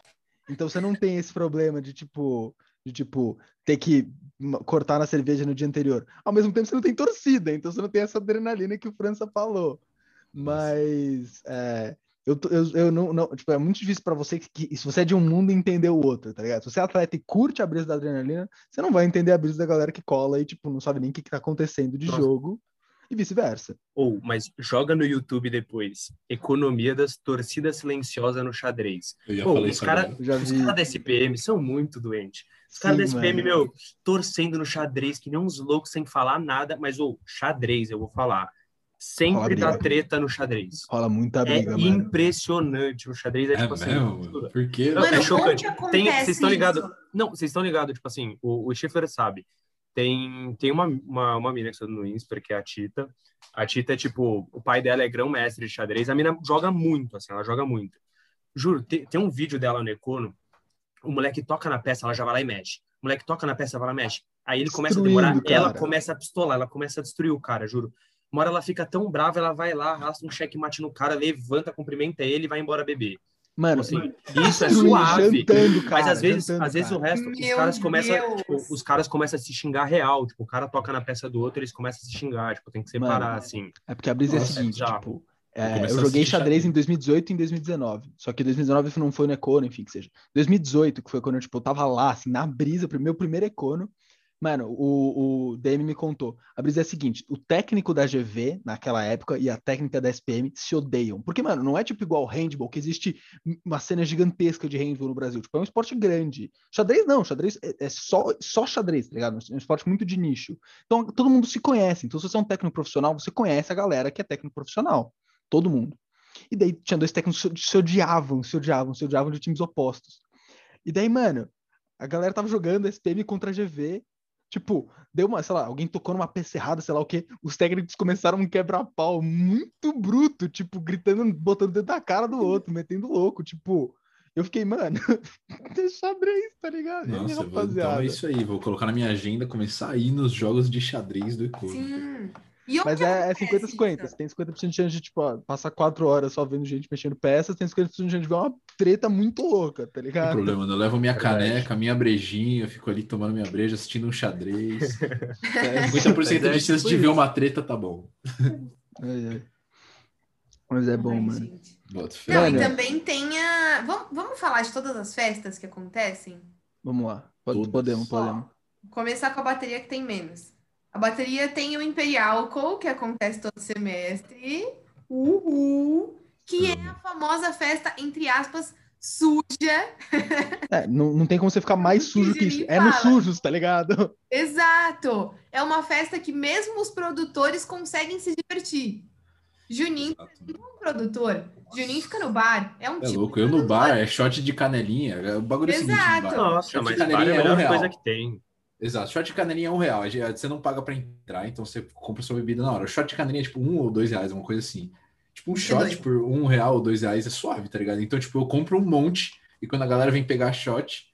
Então você não tem esse problema de tipo, de tipo, ter que cortar na cerveja no dia anterior. Ao mesmo tempo, você não tem torcida, então você não tem essa adrenalina que o França falou. Mas é, eu, eu, eu não, não, tipo, é muito difícil para você que, que, se você é de um mundo entender o outro, tá ligado? Se você é atleta e curte a brisa da adrenalina, você não vai entender a brisa da galera que cola e tipo não sabe nem o que, que tá acontecendo de Nossa. jogo e vice-versa. Ou, mas joga no YouTube depois. Economia das torcidas silenciosas no xadrez. Eu já Pô, falei os caras cara da SPM são muito doentes. Os caras da SPM, mano. meu, torcendo no xadrez, que nem uns loucos sem falar nada, mas, ou, xadrez, eu vou falar. Sempre dá treta no xadrez. Rola muita É briga, mano. impressionante. O xadrez é, É tipo assim. mesmo? Por quê? Não, Mano, é chocante. Tem, acontece vocês estão ligados? Não, vocês estão ligados, tipo assim, o, o Schiffer sabe. Tem, tem uma, uma, uma mina que está no Insper, que é a Tita. A Tita é tipo, o pai dela é grão-mestre de xadrez. A mina joga muito, assim, ela joga muito. Juro, tem, tem um vídeo dela no Econo. O moleque toca na peça, ela já vai lá e mexe. O moleque toca na peça, vai lá e mexe. Aí ele começa a demorar, Destruindo, ela cara. começa a pistolar, ela começa a destruir o cara, juro. Uma hora ela fica tão brava, ela vai lá, arrasta um checkmate no cara, levanta, cumprimenta ele e vai embora beber. Mano, Assim, isso é suave. jantando, cara, Mas às vezes, jantando, às vezes o resto, os caras começam, tipo, os caras começam a se xingar real, tipo, o cara toca na peça do outro, eles começam a se xingar, tipo, tem que separar Mano, assim. É porque a brisa é a Nossa, seguinte, já. tipo, é, eu joguei xadrez em 2018 e em 2019. Só que 2019 não foi no Econo, enfim, que seja. 2018, que foi quando eu, tipo, eu tava lá, assim, na brisa, meu primeiro Econo. Mano, o, o DM me contou. A brisa é a seguinte: o técnico da GV, naquela época, e a técnica da SPM se odeiam. Porque, mano, não é tipo igual handball, que existe uma cena gigantesca de handball no Brasil. Tipo, é um esporte grande. Xadrez não, xadrez é, é só, só xadrez, tá ligado? É um esporte muito de nicho. Então, todo mundo se conhece. Então, se você é um técnico profissional, você conhece a galera que é técnico profissional. Todo mundo. E daí tinha dois técnicos que se odiavam, se odiavam, se odiavam de times opostos. E daí, mano, a galera tava jogando SPM contra a GV. Tipo, deu uma, sei lá, alguém tocou numa peça errada, sei lá o quê. Os técnicos começaram um quebra-pau muito bruto, tipo, gritando, botando dentro da cara do outro, metendo louco. Tipo, eu fiquei, mano, xadrez, tá ligado? E aí, Nossa, vou, então é isso aí. Vou colocar na minha agenda, começar a ir nos jogos de xadrez do Econo. Sim. E Mas é, é acontece 50 50. isso? Você tem 50% de chance de, tipo, ó, passar quatro horas só vendo gente mexendo peças, tem 50% de chance de ver uma treta muito louca, tá Não tem ligado? problema, eu levo minha Verdade. caneca, minha brejinha, eu fico ali tomando minha breja, assistindo um xadrez. É, 50% Mas é de chance tipo de ver isso. uma treta, tá bom. é, é. Mas é bom, Ai, mano. gente. Não, e também tem a. Vamos, vamos falar de todas as festas que acontecem? Vamos lá. Podemos, podemos. Começar com a bateria que tem menos. A bateria tem o Imperialco, que acontece todo semestre. Uhul! Que é a famosa festa, entre aspas, suja. É, não, não tem como você ficar mais sujo que isso. É nos fala. sujos, tá ligado? Exato! É uma festa que mesmo os produtores conseguem se divertir. Juninho Exato. é um produtor. Juninho fica no bar. É um É tipo louco, eu no bar, é shot de canelinha. é- O bagulho é o seguinte, no Exato. bar. Nossa, Shot mas de bar é a canelinha é um melhor real. coisa que tem. Exato, shot de canelinha é um real. gente- Você não paga pra entrar, então você compra sua bebida na hora. Shot de canelinha é tipo um ou dois reais, uma coisa assim. Tipo, um shot por um real ou dois reais é suave, tá ligado? Então, tipo, eu compro um monte e quando a galera vem pegar shot,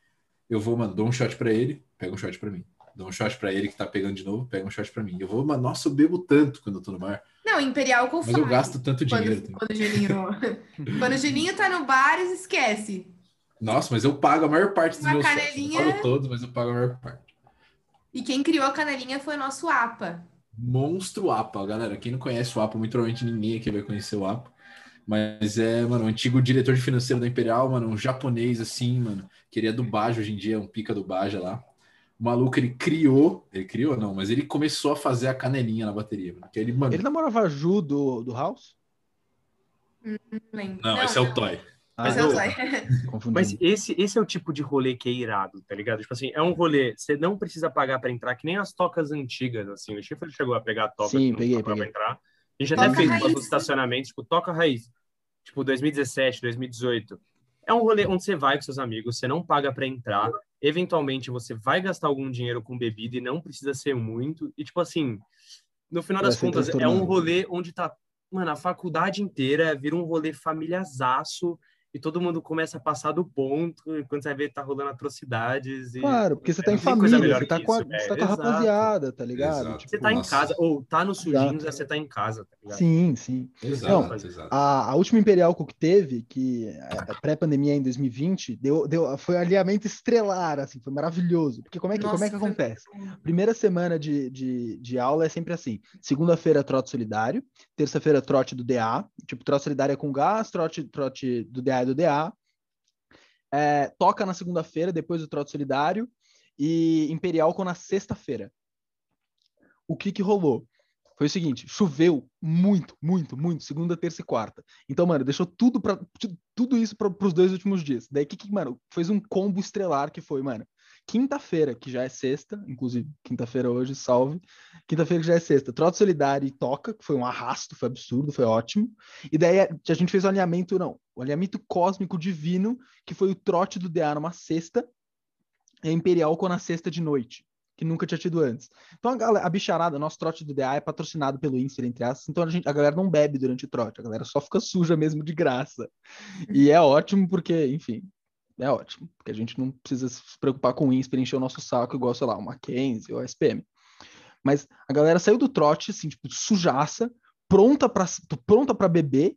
eu vou, mano, dou um shot pra ele, pega um shot pra mim. Dou um shot pra ele que tá pegando de novo, pega um shot pra mim. Eu vou, mano, nossa, eu bebo tanto quando eu tô no bar. Não, Imperial Mas eu gasto tanto dinheiro. Quando, quando o Juninho, quando o Juninho tá no bar, esquece. Nossa, mas eu pago a maior parte dos Uma meus shots. canelinha- Não pago todos, mas eu pago a maior parte. E quem criou a canelinha foi o nosso APA. Monstro APA, galera. Quem não conhece o APA, muito provavelmente ninguém aqui vai conhecer o APA. Mas é, mano, o antigo diretor de financeiro da Imperial, mano, um japonês assim, mano, que ele é do Baja hoje em dia, um pica do Baja lá. O maluco, ele criou, ele criou não, mas ele começou a fazer a canelinha na bateria, mano. Que ele, mano, Ele namorava a Ju do, do House? Não lembro. não, esse é o Toy. Ah, Mas eu- eu- confundi. Mas esse, esse é o tipo de rolê que é irado, tá ligado? Tipo assim, é um rolê, você não precisa pagar pra entrar, que nem as tocas antigas, assim. O Chifre chegou a pegar a toca Sim, peguei, pagava peguei. pra entrar. A gente Toca até fez raiz. nos estacionamentos, tipo, toca raiz. Tipo, 2017, 2018. É um rolê onde você vai com seus amigos, você não paga pra entrar. Eventualmente, você vai gastar algum dinheiro com bebida e não precisa ser muito. E, tipo assim, no final Vai das contas, é um rolê onde tá, mano, a faculdade inteira vira um rolê familiazaço e todo mundo começa a passar do ponto, e quando você vai ver, tá rolando atrocidades. E... Claro, porque você tá em família, melhor você tá com a, isso, você tá é, com a rapaziada, tá ligado? Tipo, Você tá em Nossa. casa, ou tá no sujinhos, Exato. é você tá em casa, tá ligado? sim, sim. Exato, Não, exato. A, a última Imperial que teve, que é pré-pandemia em 2020, deu, deu, foi um alinhamento estrelar, assim, foi maravilhoso. Porque como é que, como é que Nossa, acontece? Primeira semana de, de, de aula é sempre assim. Segunda-feira, trote solidário. Terça-feira, trote do DA. Tipo, trote solidário é com gás, trote, trote do DA do DA. É, toca na segunda-feira, depois do trote solidário. E Imperial com na sexta-feira. O que que rolou? Foi o seguinte, choveu muito, muito, muito, segunda, terça e quarta. Então, mano, deixou tudo para tudo isso para os dois últimos dias. Daí que que, mano, fez um combo estrelar que foi, mano, quinta-feira, que já é sexta, inclusive quinta-feira hoje, salve. Quinta-feira que já é sexta, trote solidário e toca, que foi um arrasto, foi absurdo, foi ótimo. E daí a gente fez o alinhamento, não, o alinhamento cósmico divino, que foi o trote do DA numa sexta, e a Imperial com na sexta de noite, que nunca tinha tido antes. Então a, galera, a bicharada, nosso trote do DA é patrocinado pelo Insta, entre aspas, então a, gente, a galera não bebe durante o trote, a galera só fica suja mesmo de graça. E é ótimo porque, enfim, é ótimo, porque a gente não precisa se preocupar com o INSPER encher o nosso saco igual, sei lá, o Mackenzie ou a SPM. Mas a galera saiu do trote, assim, tipo, sujaça, pronta pra, pronta pra beber,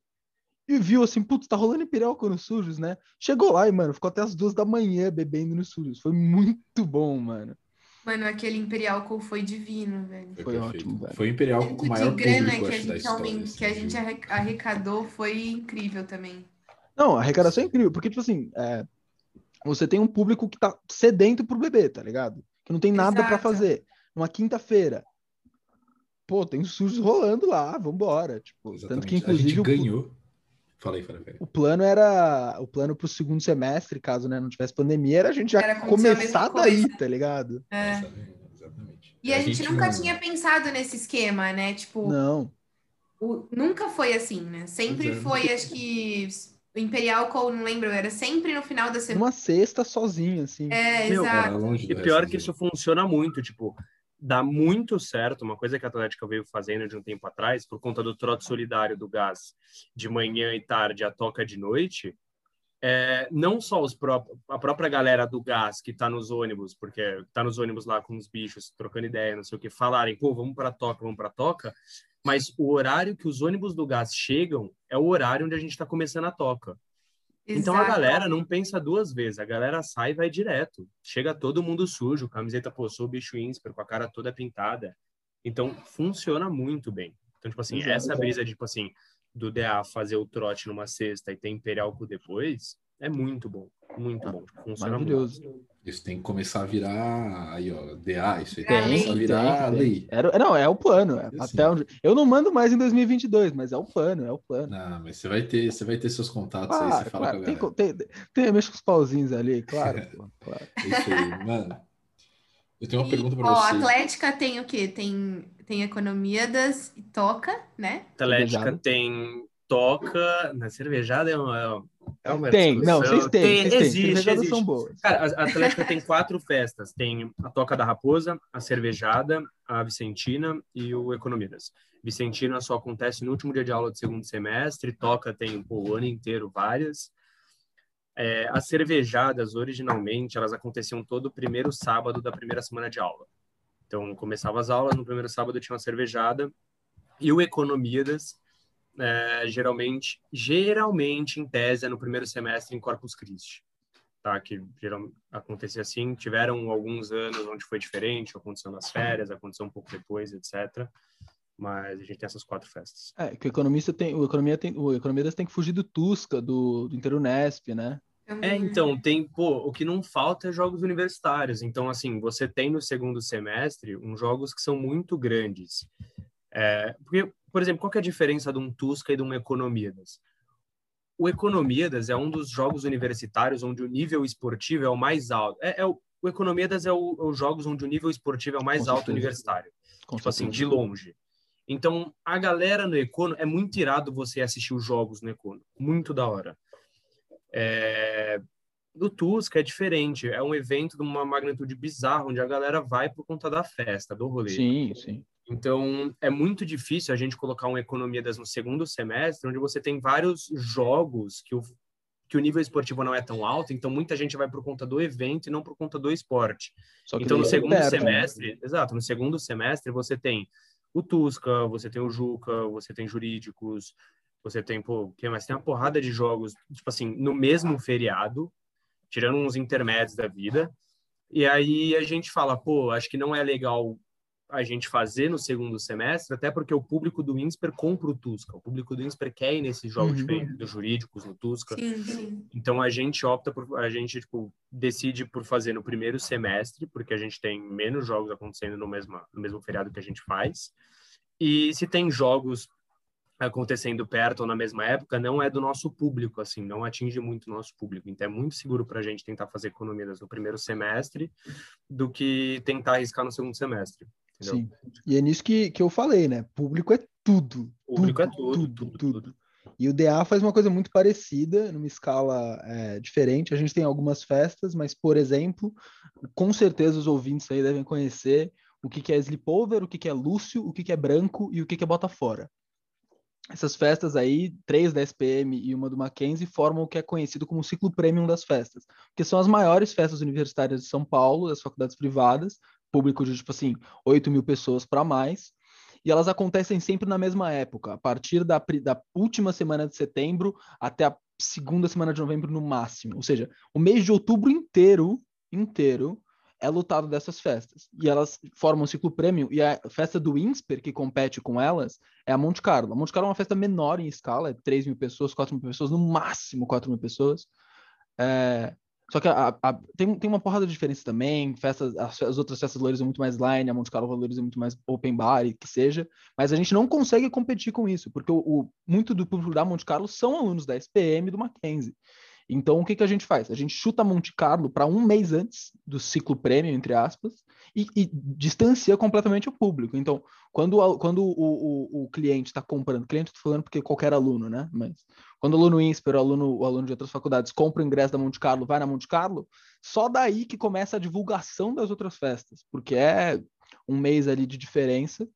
e viu assim, putz, tá rolando Imperial com os sujos, né? Chegou lá e, mano, ficou até as duas da manhã bebendo nos sujos. Foi muito bom, mano. Mano, aquele Imperial Call foi divino, velho. Foi perfeito. ótimo, velho. Foi o Imperial com Tanto o maior de grana público, que a gente, história. assim, que a gente arrecadou foi incrível também. Não, a arrecadação é incrível, porque, tipo assim, é, você tem um público que tá sedento por beber, tá ligado? Que não tem nada pra Exato. fazer. Numa quinta-feira. Pô, tem os sujos rolando lá, vambora. Tipo, tanto Exatamente. que, a inclusive, gente o, ganhou. Falei, falei, falei. o plano era. O plano pro segundo semestre, caso né, não tivesse pandemia, era a gente já Era a começar daí, tá ligado? É. Exatamente, exatamente. E a, gente, nunca não- tinha pensado nesse esquema, né? Tipo, Não. o- nunca foi assim, né? Sempre é. foi, acho que o Imperial Call, não lembro, era sempre no final da semana. Numa sexta sozinho, assim. É, Meu, exato. E pior que isso funciona muito, tipo, dá muito certo. Uma coisa que a Atlética veio fazendo de um tempo atrás, por conta do trote solidário do gás de manhã e tarde, a toca de noite, é, não só pró a própria galera do gás que tá nos ônibus, porque tá nos ônibus lá com os bichos, trocando ideia, não sei o que, falarem, pô, vamos pra toca, vamos pra toca, mas o horário que os ônibus do gás chegam é o horário onde a gente tá começando a toca. Então a galera não pensa duas vezes, a galera sai e vai direto. Chega todo mundo sujo, camiseta, o bicho ínsper, com a cara toda pintada. Então funciona muito bem. Então, tipo assim, Exato, essa brisa, tipo assim, do DA fazer o trote numa sexta e ter Imperial depois, é muito bom. Muito bom. Tipo, funciona Maravilhoso. muito. Isso tem que começar a virar aí, ó, DA, isso aí Tem, tem que começar a virar tem. lei. Era, não, é o plano. é Assim. até onde... Eu não mando mais em 2022, mas é o plano, é o plano. Não, mas você vai ter, você vai ter seus contatos aí, Claro, você fala claro. com a Tem, tem, tem, mexe com os pauzinhos ali, claro. pô, claro. É isso aí, mano. Eu tenho uma E, pergunta pra ó, você. Atlética tem o quê? Tem, tem economia das e toca, né? Atlética tem toca, na cervejada é uma, é uma Tem, não, vocês têm, vocês têm. existe, Cervejadas existe. são boas. Cara, a a Atlética tem quatro festas. Tem a Toca da Raposa, a Cervejada, a Vicentina e o Economidas. Vicentina só acontece no último dia de aula do segundo semestre. Toca tem pô, o ano inteiro várias. É, as cervejadas, originalmente, elas aconteciam todo o primeiro sábado da primeira semana de aula. Então, começava as aulas, no primeiro sábado tinha uma cervejada. E o Economidas, é, geralmente, geralmente, em tese, é no primeiro semestre em Corpus Christi tá? Que geralmente acontecia assim. Tiveram alguns anos onde foi diferente, aconteceu nas férias, aconteceu um pouco depois, etc. Mas a gente tem essas quatro festas. É, que o economista tem, o economia tem, o economista tem que fugir do Tusca, do, do Interunesp, né? É, então, tem, pô, o que não falta é jogos universitários. Então, assim, você tem no segundo semestre uns jogos que são muito grandes. É, porque, por exemplo, qual é a diferença de um Tusca e de um Economidas? o Economidas é um dos jogos universitários onde o nível esportivo é o mais alto. É, é o, o Economidas é, o, é os jogos onde o nível esportivo é o mais Com alto certeza. universitário. Com tipo assim, certeza. de longe. Então, a galera no Econo, é muito irado você assistir os jogos no Econo. Muito da hora. É... Do Tusca é diferente. É um evento de uma magnitude bizarra, onde a galera vai por conta da festa, do rolê. Sim, sim. Então, é muito difícil a gente colocar uma economia das no segundo semestre, onde você tem vários jogos que o, que o nível esportivo não é tão alto, então muita gente vai por conta do evento e não por conta do esporte. Então, no daí segundo perde, né? semestre, exato, no segundo semestre você tem o Tusca, você tem o Juca, você tem jurídicos, você tem, pô, o que mais? Tem uma porrada de jogos, tipo assim, no mesmo feriado, tirando uns intermédios da vida. E aí a gente fala, pô, acho que não é legal a gente fazer no segundo semestre, até porque o público do INSPER compra o Tusca. O público do INSPER quer ir nesses jogos Uhum. diferentes, dos jurídicos, no Tusca. Sim, sim. Então a gente opta por a gente tipo decide por fazer no primeiro semestre, porque a gente tem menos jogos acontecendo no mesmo no mesmo feriado que a gente faz. E se tem jogos acontecendo perto ou na mesma época, não é do nosso público, assim, não atinge muito o nosso público. Então é muito seguro para a gente tentar fazer economias no primeiro semestre do que tentar arriscar no segundo semestre. Entendeu? Sim. E é nisso que, que eu falei, né? Público é tudo. Público é tudo, tudo, tudo, tudo. tudo. E o DA faz uma coisa muito parecida, numa escala é, diferente. A gente tem algumas festas, mas, por exemplo, com certeza os ouvintes aí devem conhecer o que, que é Sleepover, o que, que é Lúcio, o que, que é Branco e o que, que é Bota Fora. Essas festas aí, três da SPM e uma do Mackenzie, formam o que é conhecido como o ciclo premium das festas, que são as maiores festas universitárias de São Paulo, das faculdades privadas, público de, tipo assim, 8 mil pessoas para mais, e elas acontecem sempre na mesma época, a partir da, da última semana de setembro até a segunda semana de novembro no máximo. Ou seja, o mês de outubro inteiro, inteiro, é lotado dessas festas. E elas formam um ciclo premium, e a festa do INSPER, que compete com elas, é a Monte Carlo. A Monte Carlo é uma festa menor em escala, é 3 mil pessoas, 4 mil pessoas, no máximo 4 mil pessoas. É, Só que a- a- tem, tem uma porrada de diferença também. Festas, as, as outras festas valorizam muito mais line, a Monte Carlo valoriza muito mais open bar e que seja. Mas a gente não consegue competir com isso, porque o, o- muito do público da Monte Carlo são alunos da SPM e do Mackenzie. Então, o que, que a gente faz? A gente chuta Monte Carlo para um mês antes do ciclo prêmio, entre aspas, e, e distancia completamente o público. Então, quando, quando o, o, o cliente está comprando, cliente estou falando porque qualquer aluno, né? Mas quando o aluno INSPER, o aluno, o aluno de outras faculdades, compra o ingresso da Monte Carlo, vai na Monte Carlo, só daí que começa a divulgação das outras festas, porque é um mês ali de diferença,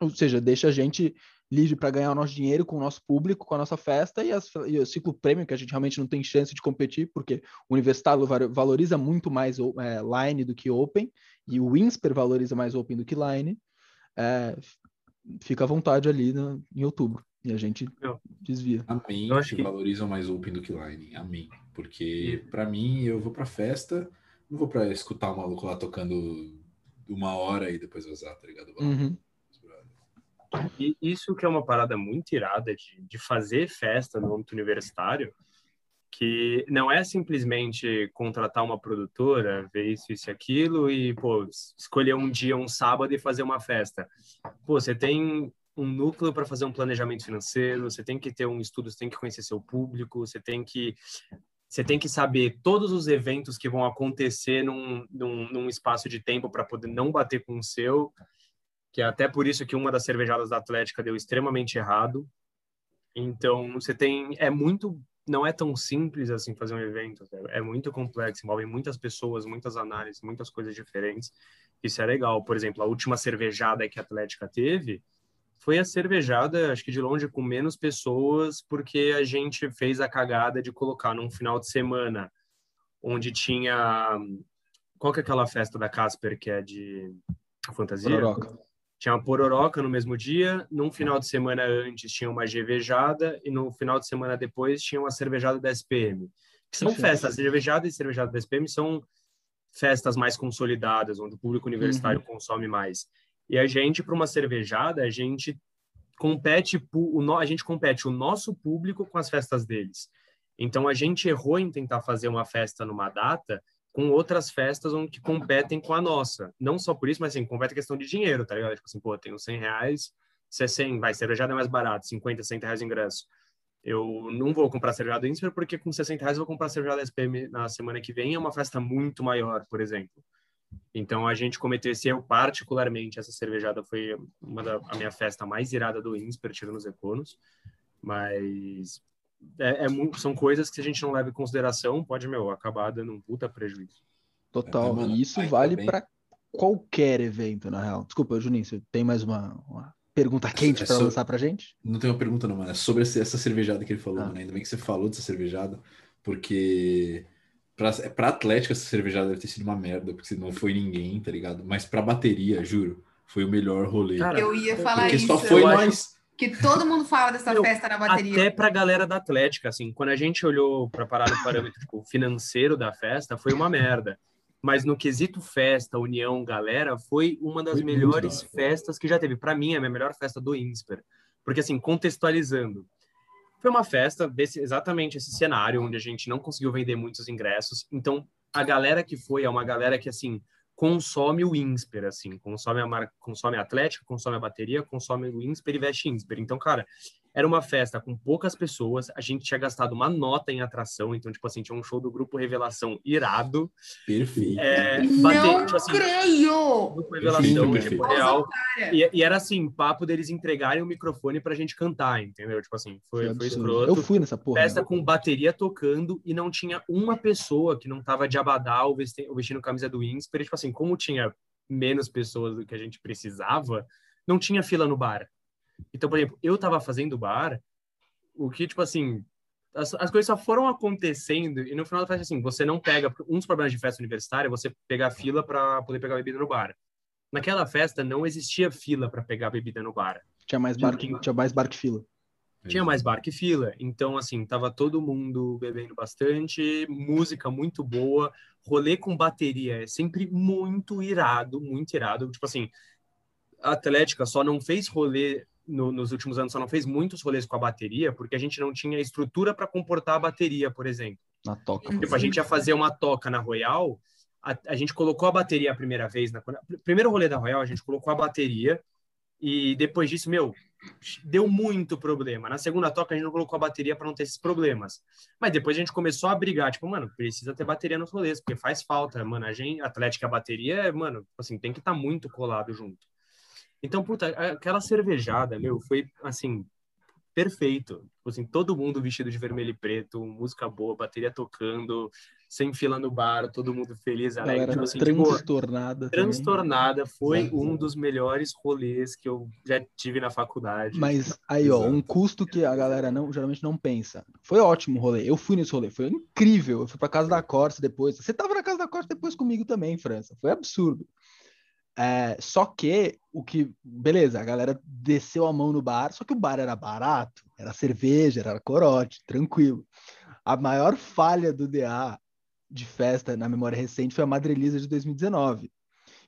ou seja, deixa a gente livre para ganhar o nosso dinheiro com o nosso público, com a nossa festa e, as- e o ciclo prêmio, que a gente realmente não tem chance de competir, porque o universitário va- valoriza muito mais é, line do que open, e o INSPER valoriza mais open do que line. É, fica à vontade ali no- em outubro, e a gente Meu. desvia. Amém. Eu acho que, valorizam mais Open do que Line. Amém. Porque, pra mim, eu vou pra festa, não vou pra escutar o maluco lá tocando uma hora e depois vazar, tá ligado? Uhum. E isso que é uma parada muito irada de, de fazer festa no âmbito universitário, que não é simplesmente contratar uma produtora, ver isso, isso e aquilo, e, pô, escolher um dia, um sábado e fazer uma festa. Pô, você tem um núcleo para fazer um planejamento financeiro, você tem que ter um estudo, você tem que conhecer seu público, você tem que você tem que saber todos os eventos que vão acontecer num, num, num espaço de tempo para poder não bater com o seu que é até por isso que uma das cervejadas da Atlética deu extremamente errado. Então, você tem é muito não é tão simples assim fazer um evento, é, muito complexo, envolve muitas pessoas, muitas análises, muitas coisas diferentes. Isso é legal. Por exemplo, a última cervejada que a Atlética teve foi a cervejada, acho que de longe com menos pessoas, porque a gente fez a cagada de colocar num final de semana onde tinha qual que é aquela festa da Casper que é de fantasia? Pororoca. Tinha uma pororoca no mesmo dia, num final de semana antes tinha uma cervejada e no final de semana depois tinha uma cervejada da SPM. Que são festas, cervejada e cervejada da SPM são festas mais consolidadas, onde o público universitário consome mais. E a gente, para uma cervejada, a gente compete, o a gente compete o nosso público com as festas deles. Então a gente errou em tentar fazer uma festa numa data com outras festas onde competem com a nossa. Não só por isso, mas assim, compete questão de dinheiro, tá ligado? Tipo assim, pô, tenho 100 reais, se é 100, vai, cervejada é mais barato, 50, 60 reais ingresso. eu não vou comprar cerveja do Insper porque com 60 reais eu vou comprar cerveja da SPM na semana que vem, é uma festa muito maior, por exemplo. Então a gente cometeu esse erro particularmente, essa cervejada foi uma da a minha festa mais irada do Insper, tirando os Econos, mas é, é, são coisas que a gente não leva em consideração, pode, meu, acabar dando um puta prejuízo. Total, é, e isso vale para qualquer evento, na real. Desculpa, Juninho, você tem mais uma, uma pergunta quente é para lançar pra gente? Não tem uma pergunta não, mano. É sobre essa cervejada que ele falou, ah. né? Ainda bem que você falou dessa cervejada, porque pra, pra Atlético essa cervejada deve ter sido uma merda, porque não foi ninguém, tá ligado? Mas pra bateria, juro, foi o melhor rolê. Cara, eu ia falar porque isso. Porque só foi nós... Que todo mundo fala dessa festa na bateria. Até pra galera da Atlética, assim, quando a gente olhou para parar no parâmetro tipo, financeiro da festa, foi uma merda mas no quesito festa, união, galera, foi uma das foi melhores festas que já teve. Para mim, é a minha melhor festa do INSPER. Porque, assim, contextualizando, foi uma festa desse, exatamente esse cenário, onde a gente não conseguiu vender muitos ingressos. Então, a galera que foi é uma galera que, assim, consome o INSPER, assim, consome a marca, consome a Atlética, consome a bateria, consome o INSPER e veste INSPER. Então, cara, era uma festa com poucas pessoas, a gente tinha gastado uma nota em atração, então, tipo assim, tinha um show do Grupo Revelação irado. Perfeito. É, bater, não tipo assim, creio! Grupo Revelação, perfeito, tipo, real. E, e, era assim, papo deles entregarem o microfone pra gente cantar, entendeu? Tipo assim, foi, foi escroto. Eu fui nessa porra. Festa né? com bateria tocando e não tinha uma pessoa que não tava de abadá ou vestindo, vestindo camisa do Insper. Tipo assim, como tinha menos pessoas do que a gente precisava, não tinha fila no bar. Então, por exemplo, eu tava fazendo bar, o que, tipo assim, as, as coisas só foram acontecendo e no final da festa, assim, você não pega. Um dos problemas de festa universitária é você pegar fila para poder pegar bebida no bar. Naquela festa não existia fila para pegar bebida no bar. Tinha mais bar, que, tinha mais bar que fila. Tinha mais bar que fila. Então, assim, tava todo mundo bebendo bastante, música muito boa, rolê com bateria é sempre muito irado, muito irado. Tipo assim, a Atlética só não fez rolê no, nos últimos anos só não fez muitos rolês com a bateria, porque a gente não tinha estrutura para comportar a bateria, por exemplo. Na toca. Tipo, a gente ia fazer uma toca na Royal, a, a gente colocou a bateria a primeira vez, na primeiro rolê da Royal, a gente colocou a bateria, e depois disso, meu, deu muito problema. Na segunda toca, a gente não colocou a bateria para não ter esses problemas. Mas depois a gente começou a brigar, tipo, mano, precisa ter bateria nos rolês, porque faz falta, mano. A gente, Atlética, a bateria, mano, assim, tem que estar tá muito colado junto. Então, puta, aquela cervejada, meu, foi assim, perfeito. Tipo assim, todo mundo vestido de vermelho e preto, música boa, bateria tocando, sem fila no bar, todo mundo feliz, alegre. Tipo assim, transtornada. Tipo, transtornada foi um dos melhores rolês que eu já tive na faculdade. Mas aí, ó, um custo que a galera não geralmente não pensa. Foi ótimo o rolê. Eu fui nesse rolê, foi incrível. Eu fui pra casa da Corsa depois. Você tava na casa da Corsa depois comigo também, França. Foi absurdo. É, só que o que, beleza, a galera desceu a mão no bar, só que o bar era barato, era cerveja, era corote, tranquilo. A maior falha do DA de festa na memória recente foi a Madrelisa de 2019,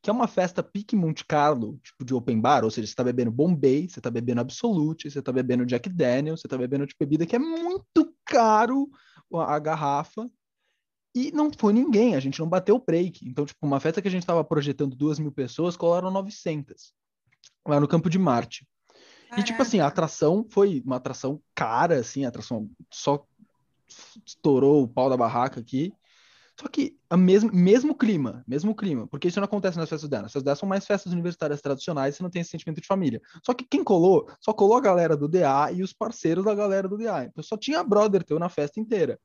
que é uma festa pique Monte Carlo, tipo de open bar, ou seja, você tá bebendo Bombay, você tá bebendo Absolute, você tá bebendo Jack Daniels, você tá bebendo tipo bebida que é muito caro a garrafa, e não foi ninguém, a gente não bateu o break. Então, tipo, uma festa que a gente estava projetando duas mil pessoas, colaram 900 lá no Campo de Marte. Caraca. E, tipo assim, a atração foi uma atração cara, assim, a atração só estourou o pau da barraca aqui. Só que a mesmo, mesmo clima, mesmo clima, porque isso não acontece nas festas dela. As festas dela são mais festas universitárias tradicionais, você não tem esse sentimento de família. Só que quem colou, só colou a galera do DA e os parceiros da galera do DA. Então só tinha brother teu na festa inteira.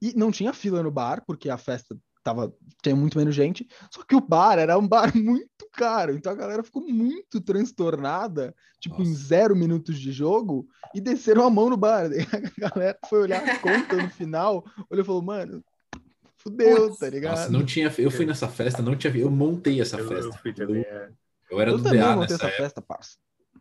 E não tinha fila no bar, porque a festa tava, tinha muito menos gente. Só que o bar era um bar muito caro. Então a galera ficou muito transtornada, tipo, Nossa. em zero minutos de jogo, e desceram a mão no bar. E a galera foi olhar a conta no final, olhou e falou, mano. Fudeu, Putz, tá ligado? Nossa, não tinha. Eu fui nessa festa, não tinha. Eu montei essa eu, festa. Eu, fui também, é. eu era eu do também DA montei nessa essa festa, parça.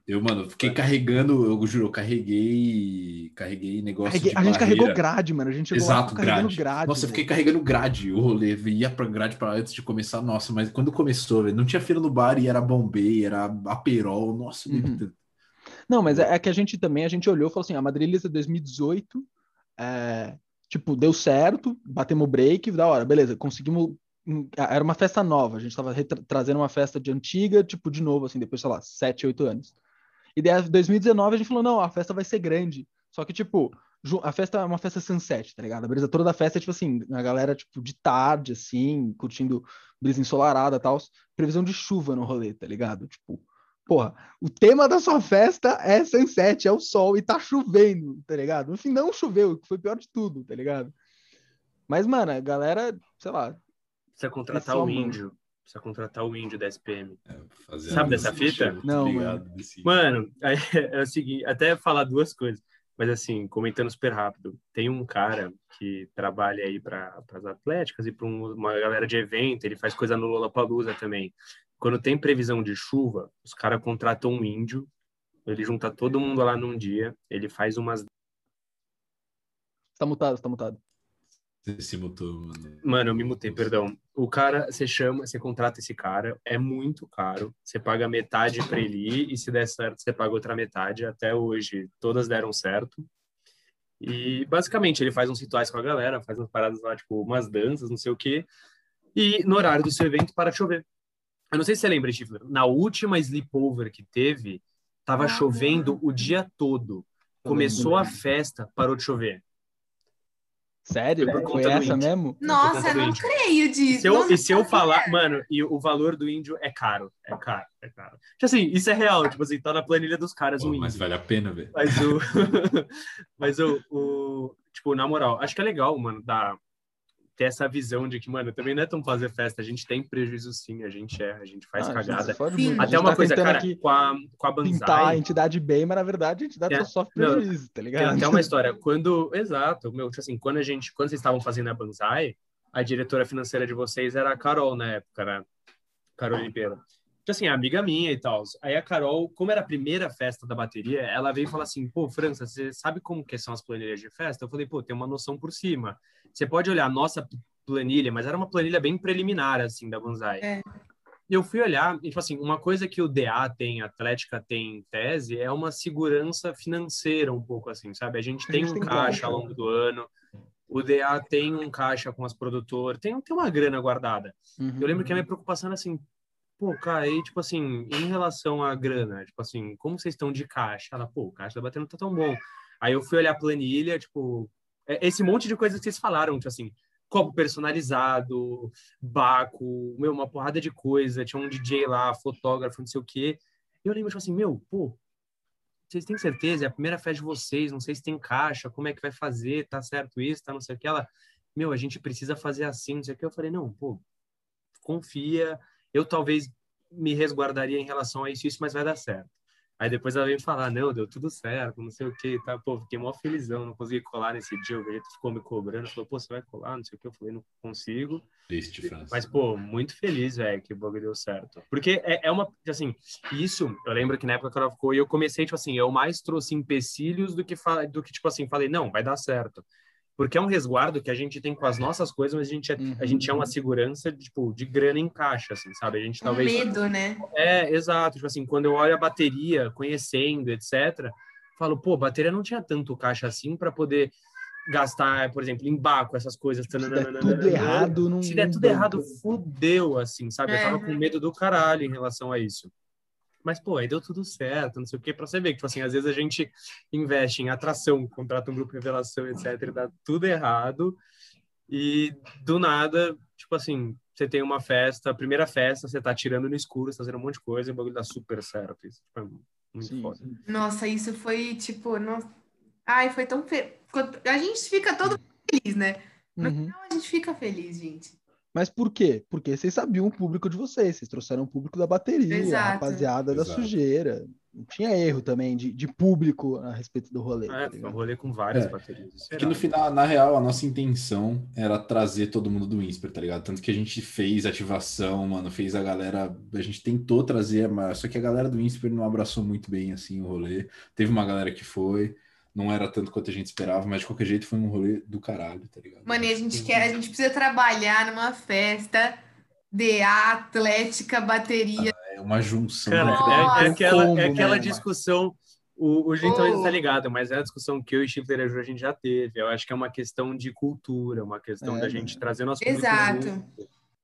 Eu, mano, fiquei carregando, eu juro, eu carreguei, carreguei negócio de A gente barreira. carregou grade, mano, a gente chegou Exato, grade. grade. Nossa, eu fiquei carregando grade, o rolê, ia pra grade pra antes de começar, nossa, mas quando começou, velho, não tinha fila no bar e era Bombay, era Aperol, nossa, Uhum. meu Não, mas é, é que a gente também, a gente olhou e falou assim, a Madrilisa 2018, é, tipo, deu certo, batemos break, da hora, beleza, conseguimos, hum, era uma festa nova, a gente tava retra- trazendo uma festa de antiga, tipo, de novo, assim, depois, sei lá, 7, 8 anos. E daí, em 2019, a gente falou, não, a festa vai ser grande. Só que, tipo, a festa é uma festa sunset, tá ligado? A brisa toda da festa é, tipo assim, a galera, tipo, de tarde, assim, curtindo brisa ensolarada e tal. Previsão de chuva no rolê, tá ligado? Tipo, porra, o tema da sua festa é sunset, é o sol e tá chovendo, tá ligado? No fim, não choveu, que foi pior de tudo, tá ligado? Mas, mano, a galera, sei lá, Precisa contratar o o índio. Precisa contratar o índio da SPM. Fazer Sabe a- dessa fita? Não, ligado desse- Mano, aí é o seguinte, até falar duas coisas, mas assim, comentando super rápido, tem um cara que trabalha aí para as atléticas e para uma galera de evento, ele faz coisa no Lollapalooza também. Quando tem previsão de chuva, os caras contratam um índio, ele junta todo mundo lá num dia, ele faz umas tá mutado, tá mutado. Você se mutou, mano. Mano, eu me mutei, perdão. O cara, você chama, você contrata esse cara, é muito caro. Você paga metade para ele ir e se der certo, você paga outra metade. Até hoje, todas deram certo. E basicamente ele faz uns rituais com a galera, faz umas paradas lá, tipo, umas danças, não sei o quê. E no horário do seu evento para de chover. Eu não sei se você lembra, Stifler, na última sleepover que teve, tava Ah. chovendo o dia todo. Começou a festa, parou de chover. Sério? Foi por Foi essa índio. mesmo? Nossa, não Exatamente. creio disso. Se eu, Nossa, e se eu não falar, mano, e o valor do índio é caro, é caro, é caro. Tipo assim, isso é real, tipo assim, tá na planilha dos caras Pô, o mas índio. vale a pena, velho. Mas o. mas o, o. Tipo, na moral, acho que é legal, mano, dar, ter essa visão de que, mano, também não é tão fazer festa, a gente tem prejuízo sim, a gente é, a gente faz Ah, gente cagada. A Até gente uma tá coisa, cara, aqui com a, com a pintar a Banzai. entidade bem, mas na verdade a entidade É, só sofre não, prejuízo, tá Tem ligado? até uma história. Quando. Exato, meu, tipo assim, quando a gente. Quando vocês estavam fazendo a Banzai, a diretora financeira de vocês era a Carol na época, né? Carol Oliveira. Tipo assim, amiga minha e tal. Aí a Carol, como era a primeira festa da bateria, ela veio falar assim: pô, França, você sabe como que são as planilhas de festa? Eu falei, pô, tem uma noção por cima. Você pode olhar a nossa planilha, mas era uma planilha bem preliminar, assim, da Banzai. É. Eu fui olhar, e, tipo assim, uma coisa que o DA tem, a Atlética tem em tese, é uma segurança financeira um pouco assim, sabe? A gente A tem gente um tem caixa caixa. ao longo do ano, o DA tem um caixa com as produtoras, tem, tem uma grana guardada. Uhum. Eu lembro que a minha preocupação era assim, pô, cara, aí, tipo assim, em relação à grana, tipo assim, como vocês estão de caixa? Ela, pô, o caixa da batendo não tá tão bom. Aí eu fui olhar a planilha, tipo, é- esse monte de coisa que vocês falaram, tipo assim, copo personalizado, Baco, meu, uma porrada de coisa, tinha um DJ lá, fotógrafo, não sei o quê. E eu lembro, tipo assim, meu, pô, vocês têm certeza? É a primeira festa de vocês, não sei se tem caixa, como é que vai fazer, tá certo isso, tá não sei o que. Ela, meu, a gente precisa fazer assim, não sei o que. Eu falei, não, pô, confia, eu talvez me resguardaria em relação a isso, isso, mas vai dar certo. Aí depois ela veio falar, não, deu tudo certo, não sei o que, tá, pô, fiquei mó felizão, não consegui colar nesse dia, o Vegeta ficou me cobrando, falou, pô, você vai colar, não sei o que, eu falei, não consigo, Triste, França. mas, pô, muito feliz, velho, que o bagulho deu certo. Porque é, é uma, assim, isso, eu lembro que na época que ela ficou, e eu comecei, tipo assim, eu mais trouxe empecilhos do que, do que tipo assim, falei, não, vai dar certo. Porque é um resguardo que a gente tem com as nossas coisas, mas a gente, é, a gente é uma segurança, tipo, de grana em caixa, assim, sabe? A gente Um talvez... medo, né? É, exato. Tipo assim, quando eu olho a bateria, conhecendo, etc., falo, pô, bateria não tinha tanto caixa assim para poder gastar, por exemplo, em baco, essas coisas. Se der tudo errado, não. Se der tudo errado, fudeu, assim, sabe? Eu É. tava com medo do caralho em relação a isso. Mas, pô, aí deu tudo certo, não sei o quê, pra você ver que, tipo assim, às vezes a gente investe em atração, contrata um grupo de revelação, etc., e dá tudo errado, e do nada, tipo assim, você tem uma festa, a primeira festa, você tá tirando no escuro, você tá fazendo um monte de coisa, e o bagulho dá super certo. Isso tipo, é muito Sim, foda. sim. Nossa, isso foi tipo. Nossa... Ai, foi tão. Fe... A gente fica todo feliz, né? No Uhum. final a gente fica feliz, gente. Mas por quê? Porque vocês sabiam o público de vocês, vocês trouxeram o público da bateria, a Exato. rapaziada da Exato. sujeira. Não tinha erro também de, de público a respeito do rolê. tá É, foi um rolê com várias É. baterias. É Que no final, na real, a nossa intenção era trazer todo mundo do Insper, tá ligado? Tanto que a gente fez ativação, mano, fez a galera. A gente tentou trazer, mas só que a galera do Insper não abraçou muito bem assim o rolê. Teve uma galera que foi, não era tanto quanto a gente esperava, mas de qualquer jeito foi um rolê do caralho, tá ligado? Mano, e a gente quer, a gente precisa trabalhar numa festa de atlética, bateria. É uma junção. Cara, né? É, é aquela, é aquela mano. discussão. O, o Gin talvez não Oh. tá ligado, mas é a discussão que eu e o Chifler a gente já teve. Eu acho que é uma questão de cultura, uma questão É, da gente mano. trazer nosso público Exato.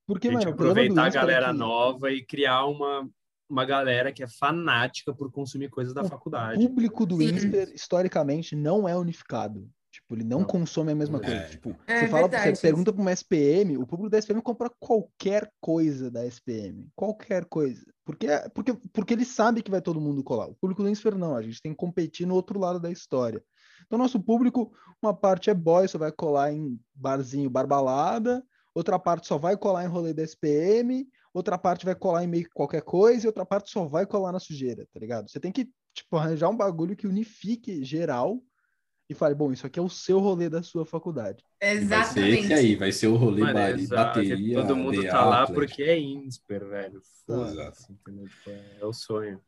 Porque, a gente mano, o aproveitar a Insper é galera que- nova e criar uma, uma galera que é fanática por consumir coisas da O faculdade. público do Sim. Insper, historicamente, não é unificado. Tipo, ele não, Não. consome a mesma É. coisa. Tipo, É você, fala, verdade você pergunta para uma SPM, o público da SPM compra qualquer coisa da SPM. Qualquer coisa. Porque, porque, porque ele sabe que vai todo mundo colar. O público do Insper não, a gente tem que competir no outro lado da história. Então, nosso público, uma parte é boy, só vai colar em barzinho, barbalada, outra parte só vai colar em rolê da SPM, outra parte vai colar em meio que qualquer coisa, e outra parte só vai colar na sujeira, tá ligado? Você tem que, tipo, arranjar um bagulho que unifique geral e fale, bom, isso aqui é o seu rolê da sua faculdade. E Vai ser Exatamente. esse aí, vai ser o rolê Mano, ba- bateria. todo mundo tá lá Atlético. porque é Insper, velho. Foda-se, Exato. Tipo, é, é o sonho.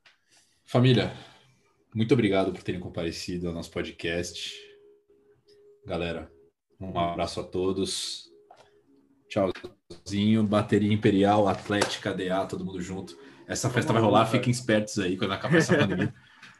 Família, muito obrigado por terem comparecido ao nosso podcast. Galera, um abraço a todos. Tchauzinho. Bateria Imperial, Atlética, DA, todo mundo junto. Essa festa vai rolar, fiquem espertos aí quando acabar essa pandemia.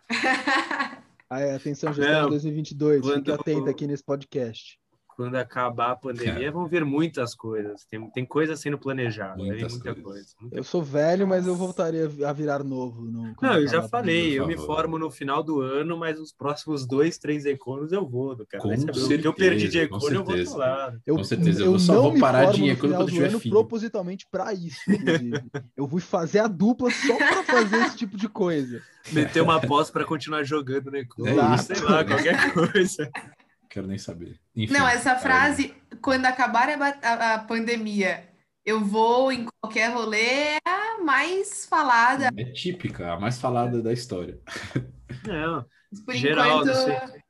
Aí, atenção, gestão Não, 2022, fique atento aqui nesse podcast. Quando acabar a pandemia, vão vir muitas coisas. Tem, tem coisa sendo planejada. Muitas muita coisas. coisa. muita Eu sou velho, mas eu voltaria a virar novo. No, Não, eu já falei, eu me formo no final do ano, mas os próximos dois, três econos eu vou, do cara. Com saber, o que eu perdi de certeza, econo, eu vou certeza. tô lá. Eu, Com certeza, eu só não vou parar de no ir quando final eu do tiver ano filho. propositalmente para isso, inclusive. eu fui fazer a dupla só para fazer esse tipo de coisa. Meter uma pós pra continuar jogando no econo, É sei lá, qualquer coisa. Quero nem saber. Enfim, Não, essa frase, quando acabar a, a- a pandemia, eu vou em qualquer rolê, é a mais falada. É típica, a mais falada da história. Não, Por Geral, enquanto, sei.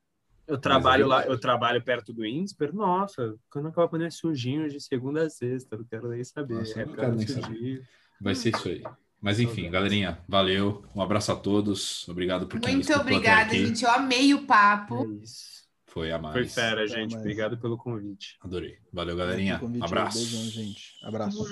eu trabalho lá, eu trabalho perto do INSPER, nossa, quando acabar a pandemia, surginho de segunda a sexta, não quero nem saber. Nossa, eu não quero nem surginho. Vai ser isso aí. Mas enfim, galerinha, valeu. Um abraço a todos. Obrigado por quem muito obrigada, gente. Eu amei o papo. É isso. Foi a mais. Foi fera, gente. mais. Obrigado pelo convite. Adorei. Valeu, galerinha. Convite, Abraço. Beijão, gente. Abraço.